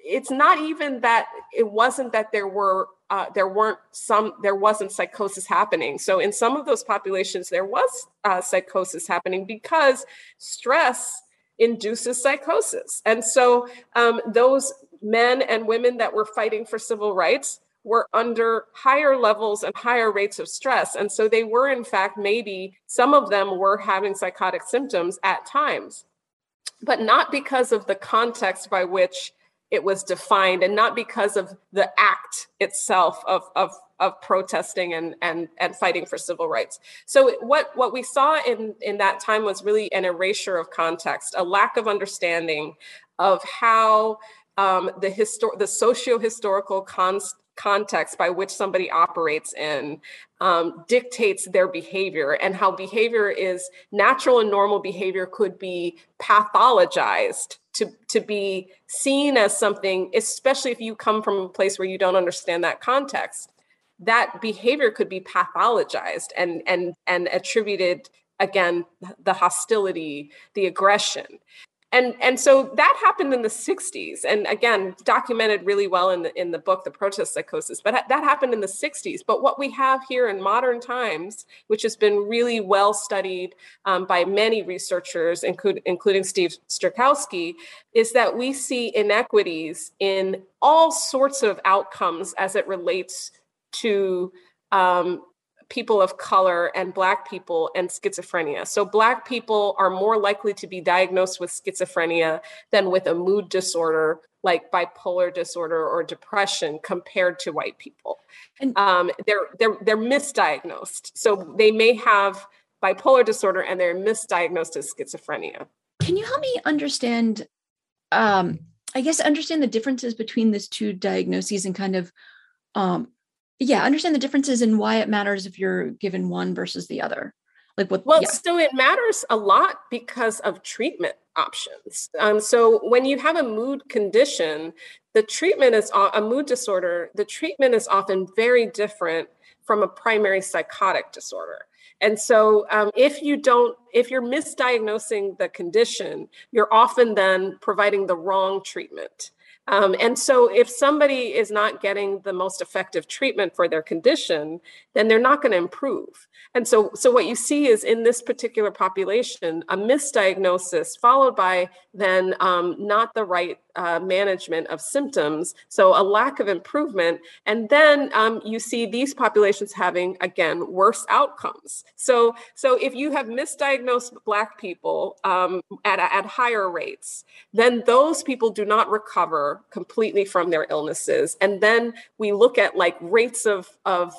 it's not even that it wasn't that there were uh, there weren't some there wasn't psychosis happening. So in some of those populations there was uh, psychosis happening because stress induces psychosis. And so um, those men and women that were fighting for civil rights were under higher levels and higher rates of stress. And so they were in fact maybe some of them were having psychotic symptoms at times. But not because of the context by which it was defined and not because of the act itself of, of, of protesting and, and, and fighting for civil rights. So what, what we saw in, in that time was really an erasure of context, a lack of understanding of how um, the histor- the socio-historical const- context by which somebody operates in um, dictates their behavior and how behavior is natural and normal behavior could be pathologized to, to be seen as something, especially if you come from a place where you don't understand that context, that behavior could be pathologized and and and attributed again the hostility, the aggression and and so that happened in the 60s and again documented really well in the in the book the protest psychosis but that happened in the 60s but what we have here in modern times which has been really well studied um, by many researchers include, including steve strakowski is that we see inequities in all sorts of outcomes as it relates to um, people of color and Black people and schizophrenia. So, Black people are more likely to be diagnosed with schizophrenia than with a mood disorder like bipolar disorder or depression compared to white people. And um, they're, they're, they're misdiagnosed. So, they may have bipolar disorder and they're misdiagnosed as schizophrenia. Can you help me understand? Um, I guess understand the differences between these two diagnoses and kind of um, yeah understand the differences and why it matters if you're given one versus the other like what well yeah. so it matters a lot because of treatment options um, so when you have a mood condition the treatment is a mood disorder the treatment is often very different from a primary psychotic disorder And so, um, if you don't, if you're misdiagnosing the condition, you're often then providing the wrong treatment. Um, and so, if somebody is not getting the most effective treatment for their condition, then they're not going to improve. And so, so what you see is in this particular population, a misdiagnosis followed by then um, not the right uh, management of symptoms, so a lack of improvement, and then um, you see these populations having again worse outcomes. So, so if you have misdiagnosed Black people um, at at higher rates, then those people do not recover completely from their illnesses, and then we look at like rates of of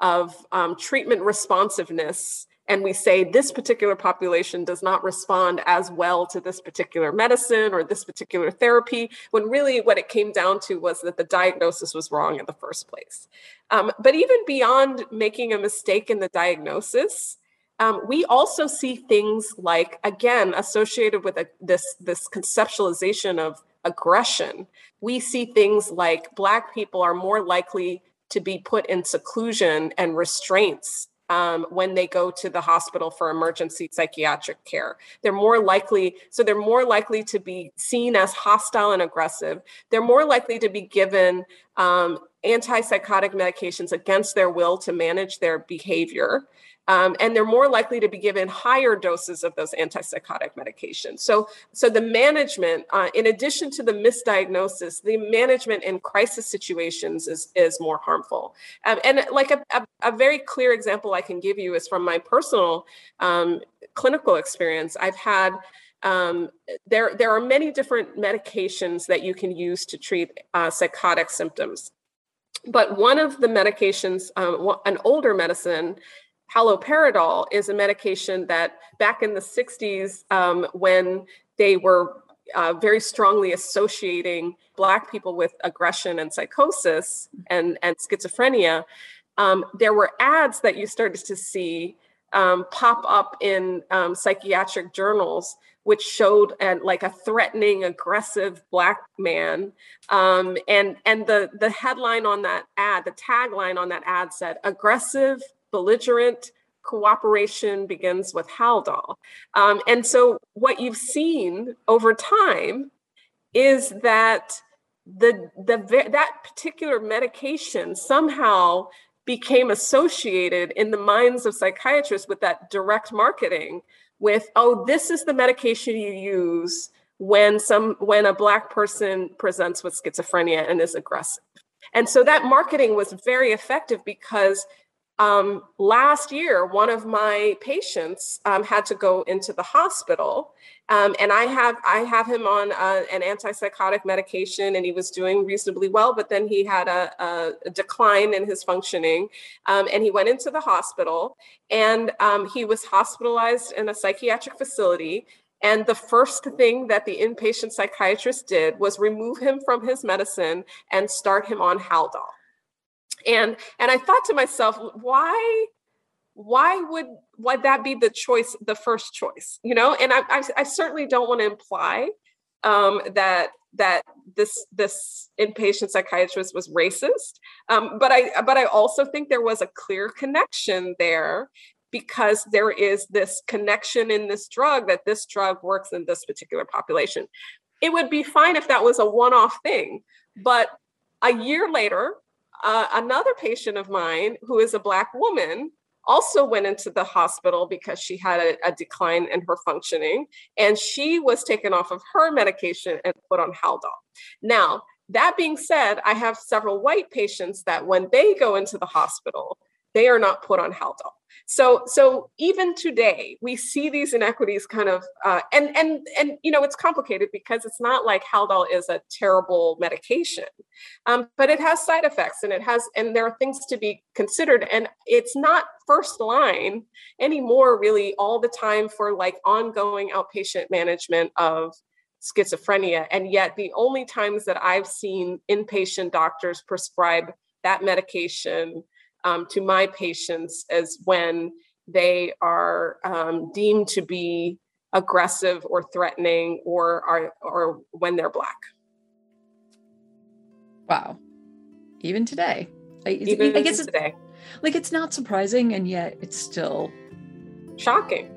of um, treatment responsiveness and we say this particular population does not respond as well to this particular medicine or this particular therapy, when really what it came down to was that the diagnosis was wrong in the first place. Um, but even beyond making a mistake in the diagnosis, um, we also see things like, again, associated with a, this, this conceptualization of aggression. We see things like Black people are more likely to be put in seclusion and restraints um, when they go to the hospital for emergency psychiatric care. They're more likely, so they're more likely to be seen as hostile and aggressive. They're more likely to be given um, antipsychotic medications against their will to manage their behavior. Um, and they're more likely to be given higher doses of those antipsychotic medications. So, so the management, uh, in addition to the misdiagnosis, the management in crisis situations is is more harmful. Um, and like a, a, a, very clear example I can give you is from my personal um, clinical experience. I've had um, there there are many different medications that you can use to treat uh, psychotic symptoms. But one of the medications, um, an older medicine haloperidol is a medication that back in the 60s, um, when they were uh, very strongly associating Black people with aggression and psychosis and, and schizophrenia, um, there were ads that you started to see um, pop up in um, psychiatric journals, which showed an, like a threatening, aggressive black man, um, and and the the headline on that ad, the tagline on that ad said, "Aggressive, belligerent cooperation begins with Haldol. Um, and so what you've seen over time is that the, the that particular medication somehow became associated in the minds of psychiatrists with that direct marketing with oh this is the medication you use when some when a black person presents with schizophrenia and is aggressive and so that marketing was very effective because um, last year, one of my patients um, had to go into the hospital, um, and I have I have him on uh, an antipsychotic medication, and he was doing reasonably well. But then he had a, a decline in his functioning, um, and he went into the hospital, and um, he was hospitalized in a psychiatric facility. And the first thing that the inpatient psychiatrist did was remove him from his medicine and start him on Haldol and and i thought to myself why why would would that be the choice the first choice you know? And i i, I certainly don't want to imply um, that that this this inpatient psychiatrist was racist. Um, but i but i also think there was a clear connection there because there is this connection in this drug that this drug works in this particular population. It would be fine if that was a one-off thing but a year later uh, another patient of mine who is a Black woman also went into the hospital because she had a, a, decline in her functioning and she was taken off of her medication and put on Haldol. Now, that being said, I have several white patients that when they go into the hospital, they are not put on Haldol. So, so even today, we see these inequities kind of, uh, and and and you know, it's complicated because it's not like Haldol is a terrible medication, um, but it has side effects, and it has, and there are things to be considered, and it's not first line anymore, really, all the time for like ongoing outpatient management of schizophrenia, and yet the only times that I've seen inpatient doctors prescribe that medication um, to my patients as when they are um, deemed to be aggressive or threatening or are or when they're black wow even today I, even I guess today like it's not surprising and yet it's still shocking.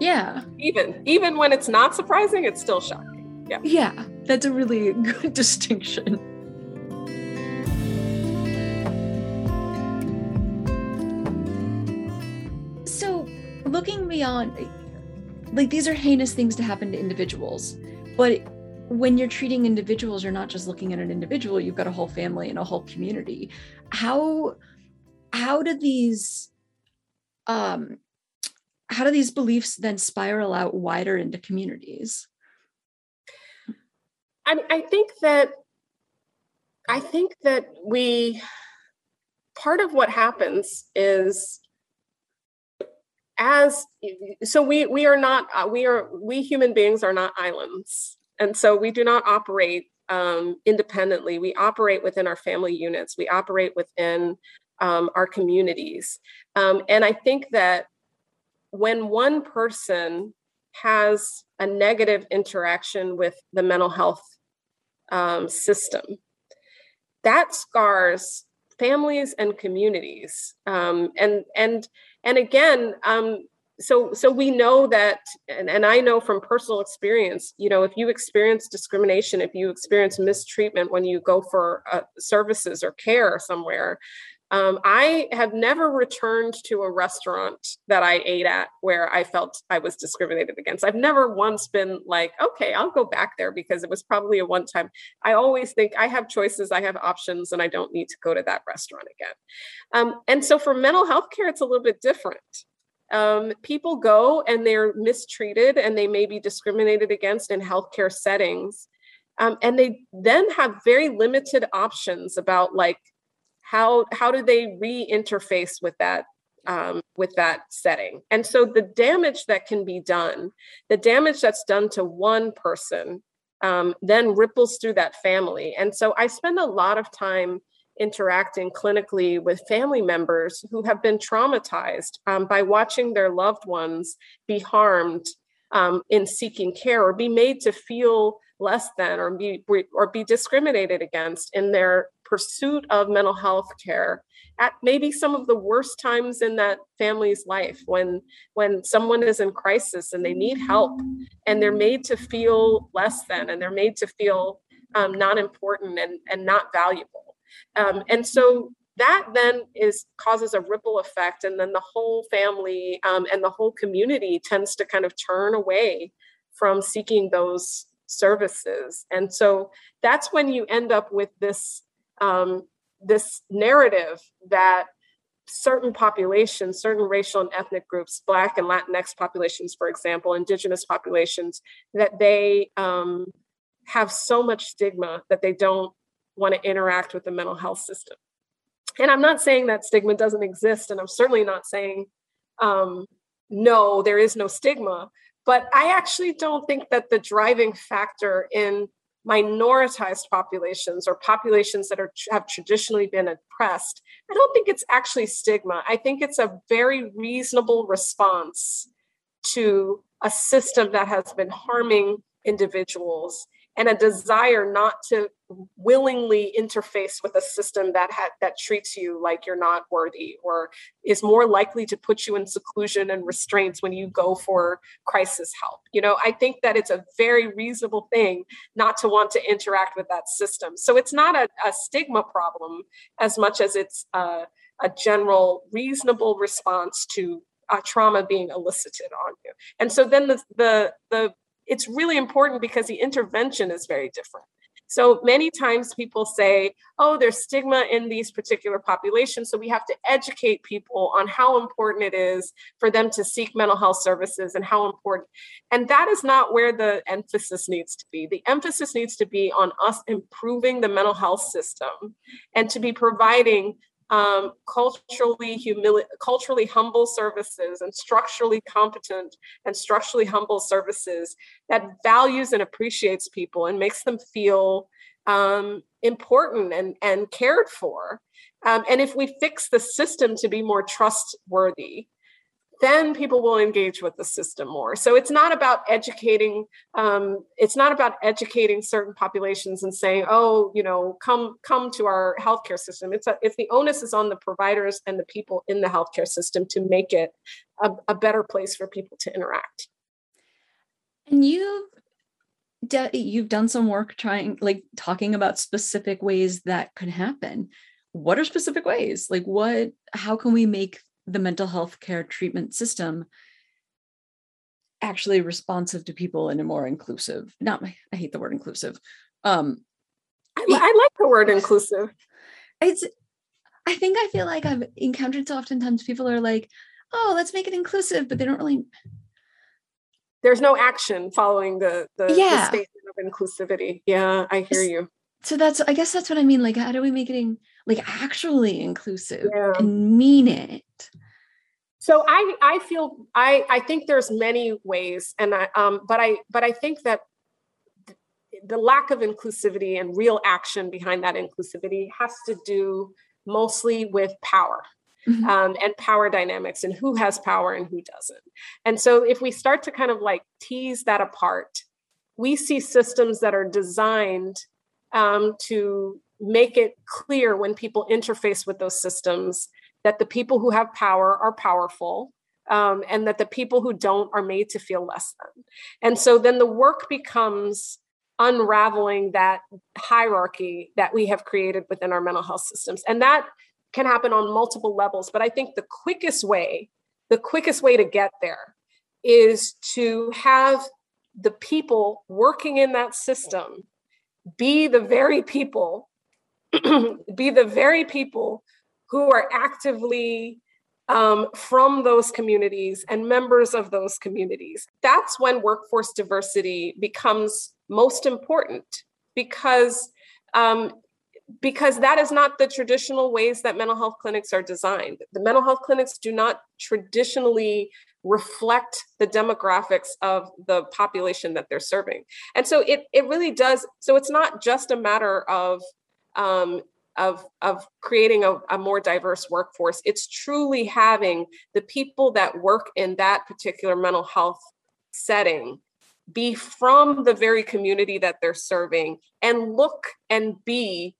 Yeah. Even even when it's not surprising, it's still shocking. Yeah. Yeah, that's a really good distinction. Beyond like these are heinous things to happen to individuals, but when you're treating individuals, you're not just looking at an individual, you've got a whole family and a whole community. How how do these um how do these beliefs then spiral out wider into communities? I, I think that I think that we part of what happens is as so we we are not uh, we are we human beings are not islands. And so we do not operate um, independently. We operate within our family units. We operate within um, our communities. Um, and i think that when one person has a negative interaction with the mental health um, system, that scars families and communities. Um, and and and again, um, so so we know that, and, and I know from personal experience, you know, if you experience discrimination, if you experience mistreatment when you go for uh, services or care somewhere, um, I have never returned to a restaurant that I ate at where I felt I was discriminated against. I've never once been like, okay, I'll go back there because it was probably a one time. I always think I have choices, I have options, and I don't need to go to that restaurant again. Um, and so for mental health care, it's a little bit different. Um, people go and they're mistreated and they may be discriminated against in healthcare settings. Um, and they then have very limited options about like how how do they re-interface with that um, with that setting? And so the damage that can be done the damage that's done to one person um, then ripples through that family. And so i spend a lot of time interacting clinically with family members who have been traumatized um, by watching their loved ones be harmed um, in seeking care or be made to feel less than or be or be discriminated against in their pursuit of mental health care at maybe some of the worst times in that family's life when when someone is in crisis and they need help and they're made to feel less than and they're made to feel um, not important and, and not valuable. Um, and so that then is causes a ripple effect and then the whole family um, and the whole community tends to kind of turn away from seeking those services. And so that's when you end up with this um, this narrative that certain populations, certain racial and ethnic groups, Black and Latinx populations, for example, Indigenous populations, that they um, have so much stigma that they don't want to interact with the mental health system. And I'm not saying that stigma doesn't exist, and I'm certainly not saying um, no, there is no stigma. But I actually don't think that the driving factor in minoritized populations or populations that are have traditionally been oppressed i don't think it's actually stigma. I think it's a very reasonable response to a system that has been harming individuals and a desire not to willingly interface with a system that ha- that treats you like you're not worthy or is more likely to put you in seclusion and restraints when you go for crisis help. You know i think that it's a very reasonable thing not to want to interact with that system. So it's not a, a stigma problem as much as it's a, a general reasonable response to trauma being elicited on you. And so then the the the it's really important because the intervention is very different. So many times people say, oh, there's stigma in these particular populations. So we have to educate people on how important it is for them to seek mental health services and how important. And that is not where the emphasis needs to be. The emphasis needs to be on us improving the mental health system and to be providing um, culturally humili- culturally humble services and structurally competent and structurally humble services that values and appreciates people and makes them feel um, important and, and cared for. Um, and if we fix the system to be more trustworthy, then people will engage with the system more. So it's not about educating. Um, it's not about educating certain populations and saying, "Oh, you know, come come to our healthcare system." It's a, it's the onus is on the providers and the people in the healthcare system to make it a, a better place for people to interact. And you've you've done some work trying, like talking about specific ways that could happen. What are specific ways? Like, what? How can we make the mental health care treatment system actually responsive to people in a more inclusive not my i hate the word inclusive um I, I like the word inclusive. It's i think i feel like i've encountered so oftentimes people are like oh let's make it inclusive but they don't really there's no action following the the, yeah. the statement of inclusivity. Yeah i hear you. so that's i guess that's what i mean like how do we make it like actually inclusive yeah. and mean it so i i feel i i think there's many ways and i um but i but i think that the lack of inclusivity and real action behind that inclusivity has to do mostly with power mm-hmm. um, and power dynamics and who has power and who doesn't and so if we start to kind of like tease that apart we see systems that are designed um, to make it clear when people interface with those systems that the people who have power are powerful um, and that the people who don't are made to feel less than. And so then the work becomes unraveling that hierarchy that we have created within our mental health systems. And that can happen on multiple levels. But I think the quickest way, the quickest way to get there is to have the people working in that system be the very people be the very people who are actively um, from those communities and members of those communities. That's when workforce diversity becomes most important because um, because that is not the traditional ways that mental health clinics are designed. The mental health clinics do not traditionally reflect the demographics of the population that they're serving. And so it, it really does. So it's not just a matter of um, of of creating a, a, more diverse workforce. It's truly having the people that work in that particular mental health setting be from the very community that they're serving and look and be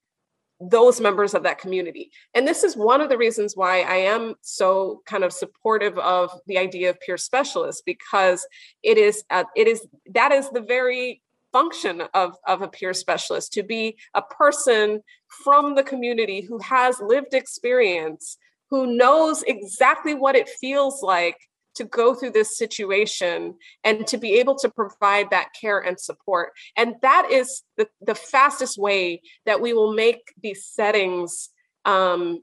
those members of that community. And this is one of the reasons why i am so kind of supportive of the idea of peer specialists because it is uh, it is that is the very function of, of a peer specialist to be a person from the community who has lived experience, who knows exactly what it feels like to go through this situation and to be able to provide that care and support. And that is the, the fastest way that we will make these settings. Um,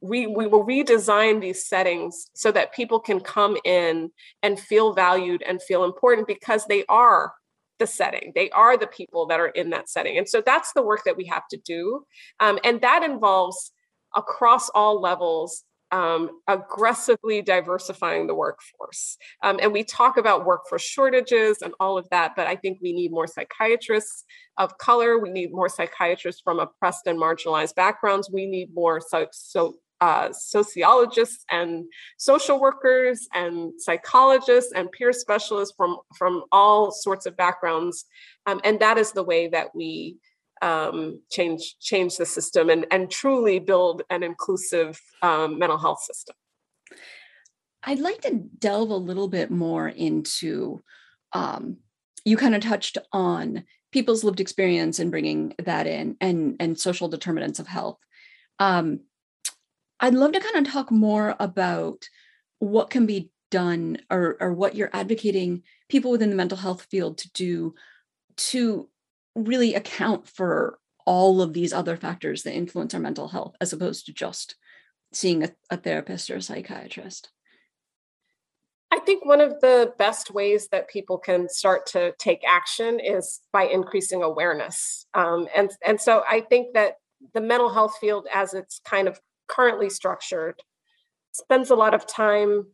we, we will redesign these settings so that people can come in and feel valued and feel important because they are the setting. They are the people that are in that setting. And so that's the work that we have to do. Um, and that involves across all levels um, aggressively diversifying the workforce. Um, and we talk about workforce shortages and all of that, but I think we need more psychiatrists of color. We need more psychiatrists from oppressed and marginalized backgrounds. We need more so, so uh, sociologists and social workers and psychologists and peer specialists from from all sorts of backgrounds. Um, and that is the way that we um, change change the system and and truly build an inclusive um, mental health system. I'd like to delve a little bit more into um, you kind of touched on people's lived experience and bringing that in and and social determinants of health. Um, I'd love to kind of talk more about what can be done or, or what you're advocating people within the mental health field to do to really account for all of these other factors that influence our mental health as opposed to just seeing a, a therapist or a psychiatrist I think one of the best ways that people can start to take action is by increasing awareness. Um, and, and so I think that the mental health field, as it's kind of currently structured spends a lot of time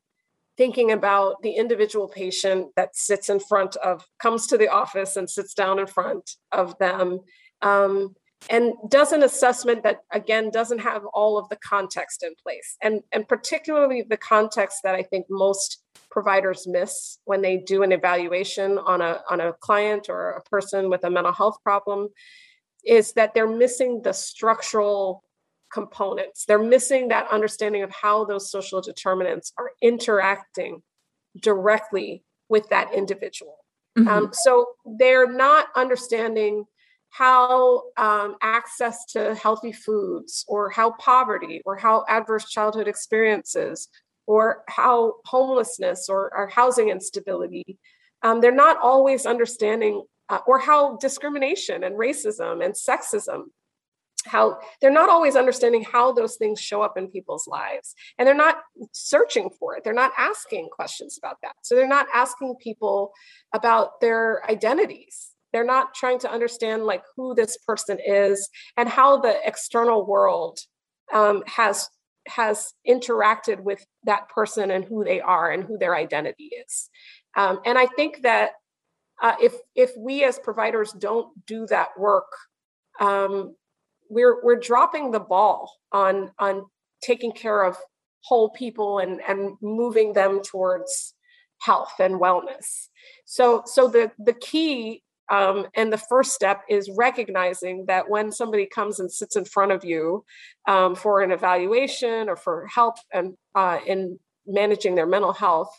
thinking about the individual patient that sits in front of comes to the office and sits down in front of them um, and does an assessment that again doesn't have all of the context in place. And and particularly the context that i think most providers miss when they do an evaluation on a on a client or a person with a mental health problem is that they're missing the structural components they're missing that understanding of how those social determinants are interacting directly with that individual mm-hmm. um, so they're not understanding how um, access to healthy foods or how poverty or how adverse childhood experiences or how homelessness or, or housing instability um, they're not always understanding uh, or how discrimination and racism and sexism how they're not always understanding how those things show up in people's lives. And they're not searching for it. They're not asking questions about that. So they're not asking people about their identities. They're not trying to understand like who this person is and how the external world um, has has interacted with that person and who they are and who their identity is. Um, and i think that uh, if if we as providers don't do that work um, we're we're dropping the ball on on taking care of whole people and and moving them towards health and wellness. So so the the key um, and the first step is recognizing that when somebody comes and sits in front of you um, for an evaluation or for help and uh, in managing their mental health,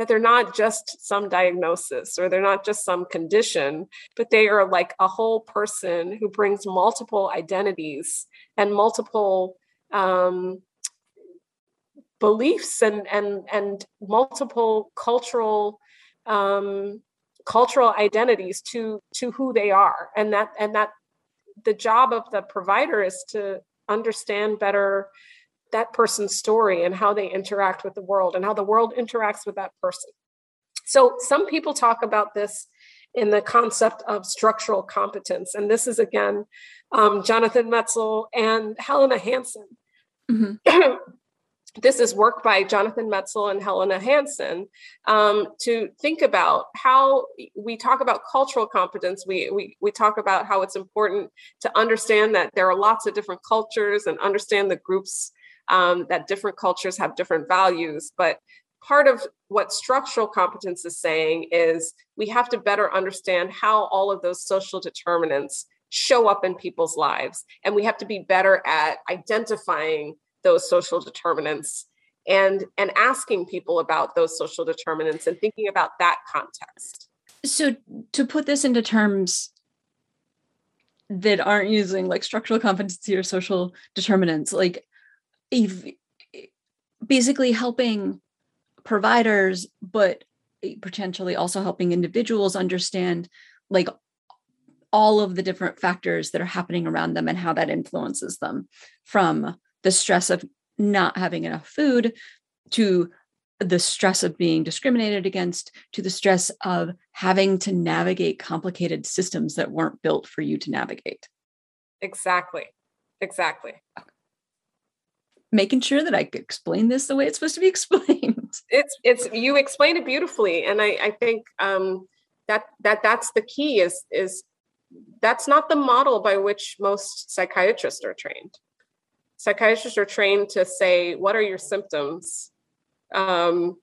that they're not just some diagnosis or they're not just some condition, but they are like a whole person who brings multiple identities and multiple um, beliefs and and and multiple cultural um, cultural identities to to who they are. And that and that the job of the provider is to understand better that person's story and how they interact with the world and how the world interacts with that person so some people talk about this in the concept of structural competence and this is again um, jonathan metzl and helena hansen mm-hmm. this is work by Jonathan Metzl and Helena Hansen um, to think about how we talk about cultural competence. We, we, we talk about how it's important to understand that there are lots of different cultures and understand the groups um, that different cultures have different values. But part of what structural competence is saying is we have to better understand how all of those social determinants show up in people's lives. And we have to be better at identifying those social determinants and and asking people about those social determinants and thinking about that context so to put this into terms that aren't using like structural competency or social determinants like basically helping providers but potentially also helping individuals understand like all of the different factors that are happening around them and how that influences them from the stress of not having enough food to the stress of being discriminated against to the stress of having to navigate complicated systems that weren't built for you to navigate. Exactly. Exactly. Making sure that I explain this the way it's supposed to be explained. It's it's you explain it beautifully, and I I think um, that that that's the key is is that's not the model by which most psychiatrists are trained psychiatrists are trained to say, what are your symptoms? Um,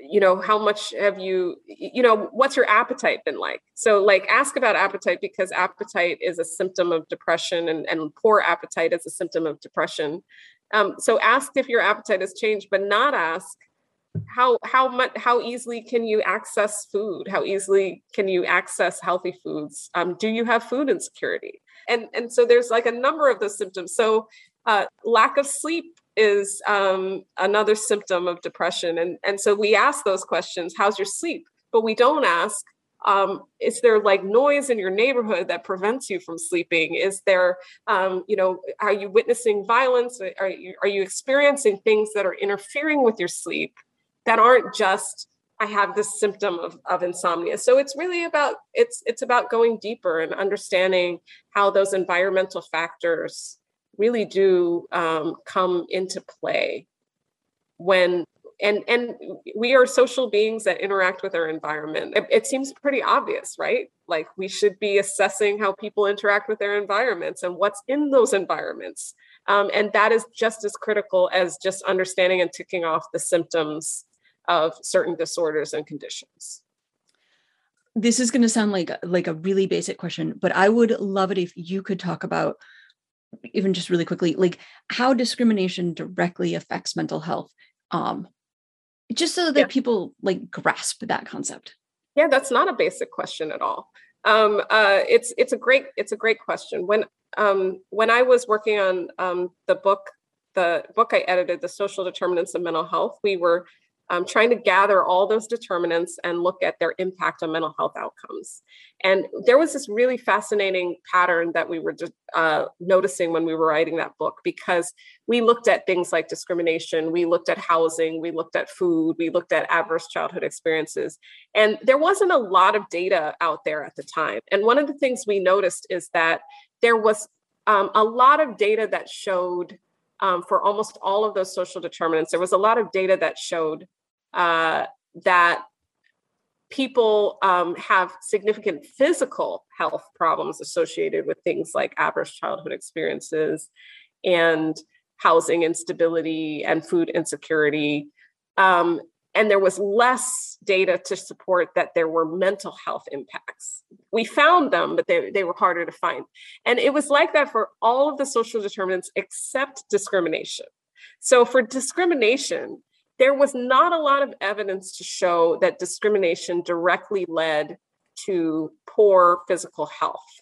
you know, how much have you, you know, what's your appetite been like? So, like, ask about appetite because appetite is a symptom of depression and, and poor appetite is a symptom of depression. Um, so, ask if your appetite has changed, but not ask how how much how easily can you access food how easily can you access healthy foods um, do you have food insecurity and and so there's like a number of those symptoms so uh, lack of sleep is um, another symptom of depression. And, and so we ask those questions How's your sleep? But we don't ask, um, is there like noise in your neighborhood that prevents you from sleeping? Is there, um, you know, are you witnessing violence? Are you, are you experiencing things that are interfering with your sleep that aren't just I have this symptom of, of insomnia. So it's really about it's it's about going deeper and understanding how those environmental factors really do um, come into play when and and we are social beings that interact with our environment. It, it seems pretty obvious, right? Like we should be assessing how people interact with their environments and what's in those environments. Um, and that is just as critical as just understanding and ticking off the symptoms of certain disorders and conditions this is going to sound like like a really basic question but i would love it if you could talk about even just really quickly like how discrimination directly affects mental health um just so that yeah. people like grasp that concept. Yeah that's not a basic question at all. Um uh it's it's a great it's a great question. When um when i was working on um the book the book i edited the social determinants of mental health we were um, trying to gather all those determinants and look at their impact on mental health outcomes. And there was this really fascinating pattern that we were uh, noticing when we were writing that book because we looked at things like discrimination, we looked at housing, we looked at food, we looked at adverse childhood experiences. And there wasn't a lot of data out there at the time. And one of the things we noticed is that there was um, a lot of data that showed um, for almost all of those social determinants, there was a lot of data that showed uh, that people um, have significant physical health problems associated with things like adverse childhood experiences and housing instability and food insecurity. Um, and there was less data to support that there were mental health impacts. We found them, but they, they were harder to find. And it was like that for all of the social determinants except discrimination. So for discrimination, there was not a lot of evidence to show that discrimination directly led to poor physical health.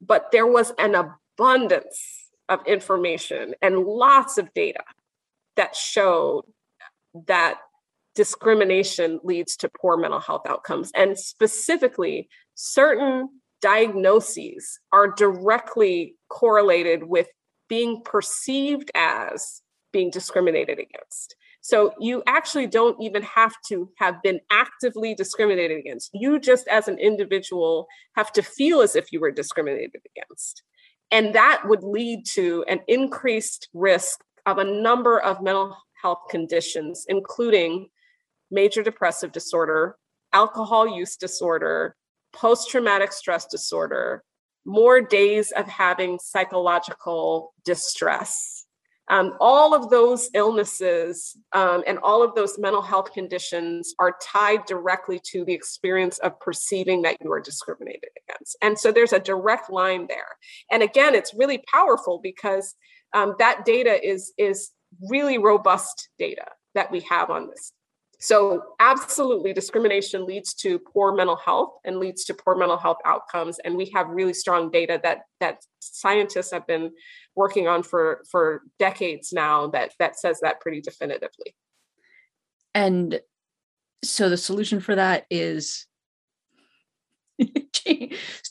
But there was an abundance of information and lots of data that showed that discrimination leads to poor mental health outcomes. And specifically, certain diagnoses are directly correlated with being perceived as being discriminated against. So you actually don't even have to have been actively discriminated against. You just as an individual have to feel as if you were discriminated against. And that would lead to an increased risk of a number of mental health conditions, including major depressive disorder, alcohol use disorder, post traumatic stress disorder, more days of having psychological distress um, all of those illnesses um, and all of those mental health conditions are tied directly to the experience of perceiving that you are discriminated against. And so there's a direct line there. And again, it's really powerful because um, that data is, is really robust data that we have on this. So, absolutely, discrimination leads to poor mental health and leads to poor mental health outcomes. And we have really strong data that that scientists have been working on for for decades now that that says that pretty definitively and so the solution for that is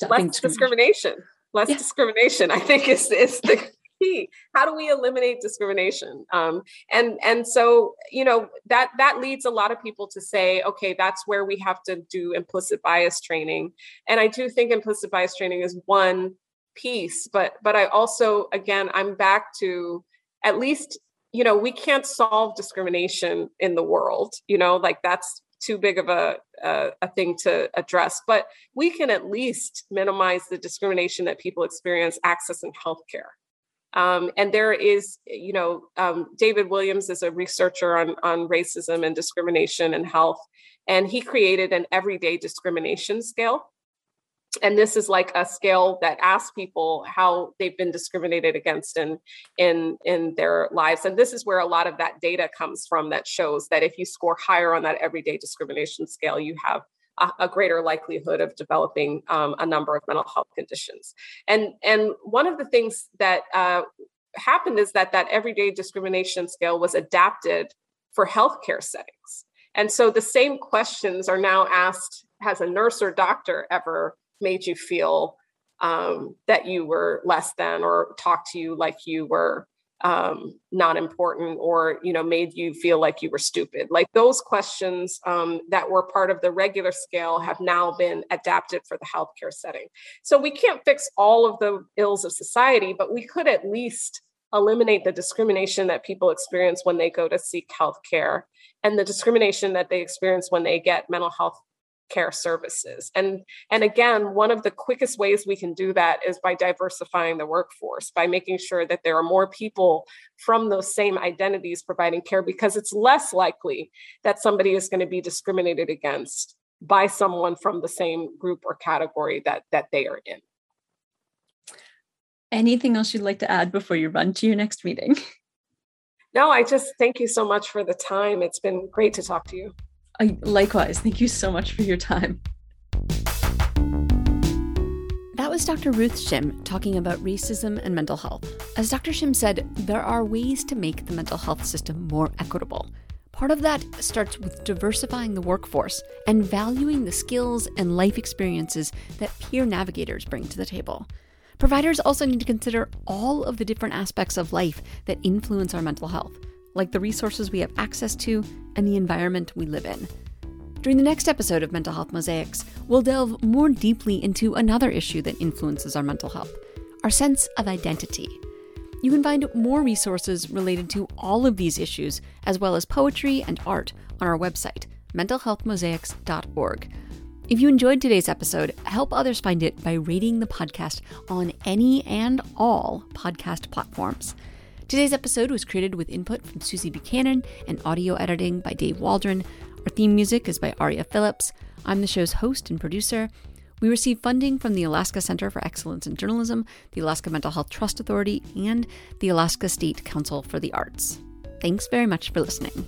less discrimination less yeah. discrimination i think is is the key how do we eliminate discrimination? Um, and and so you know that that leads a lot of people to say okay that's where we have to do implicit bias training. And i do think implicit bias training is one piece but but i also again i'm back to at least you know we can't solve discrimination in the world you know like that's too big of a, a, a thing to address but we can at least minimize the discrimination that people experience accessing healthcare um, and there is you know um, david williams is a researcher on on racism and discrimination and health and he created an everyday discrimination scale. And this is like a scale that asks people how they've been discriminated against in in in their lives. And this is where a lot of that data comes from that shows that if you score higher on that everyday discrimination scale you have a, a greater likelihood of developing um, a number of mental health conditions. And and one of the things that uh, happened is that that everyday discrimination scale was adapted for healthcare settings. And so the same questions are now asked has a nurse or doctor ever made you feel um, that you were less than or talked to you like you were um, not important or you know made you feel like you were stupid. Like those questions um, that were part of the regular scale have now been adapted for the healthcare setting. So we can't fix all of the ills of society but we could at least eliminate the discrimination that people experience when they go to seek health care and the discrimination that they experience when they get mental health care services. And and again one of the quickest ways we can do that is by diversifying the workforce by making sure that there are more people from those same identities providing care because it's less likely that somebody is going to be discriminated against by someone from the same group or category that that they are in. Anything else you'd like to add before you run to your next meeting? No i just thank you so much for the time. It's been great to talk to you I, likewise thank you so much for your time that was Dr. Ruth Shim talking about racism and mental health. As Dr. Shim said, there are ways to make the mental health system more equitable. Part of that starts with diversifying the workforce and valuing the skills and life experiences that peer navigators bring to the table. Providers also need to consider all of the different aspects of life that influence our mental health, like the resources we have access to and the environment we live in. During the next episode of Mental Health Mosaics, we'll delve more deeply into another issue that influences our mental health our sense of identity. You can find more resources related to all of these issues, as well as poetry and art, on our website, mentalhealthmosaics.org. If you enjoyed today's episode, help others find it by rating the podcast on any and all podcast platforms. Today's episode was created with input from Susie Buchanan and audio editing by Dave Waldron. Our theme music is by Aria Phillips. I'm the show's host and producer. We receive funding from the Alaska Center for Excellence in Journalism, the Alaska Mental Health Trust Authority, and the Alaska State Council for the Arts. Thanks very much for listening.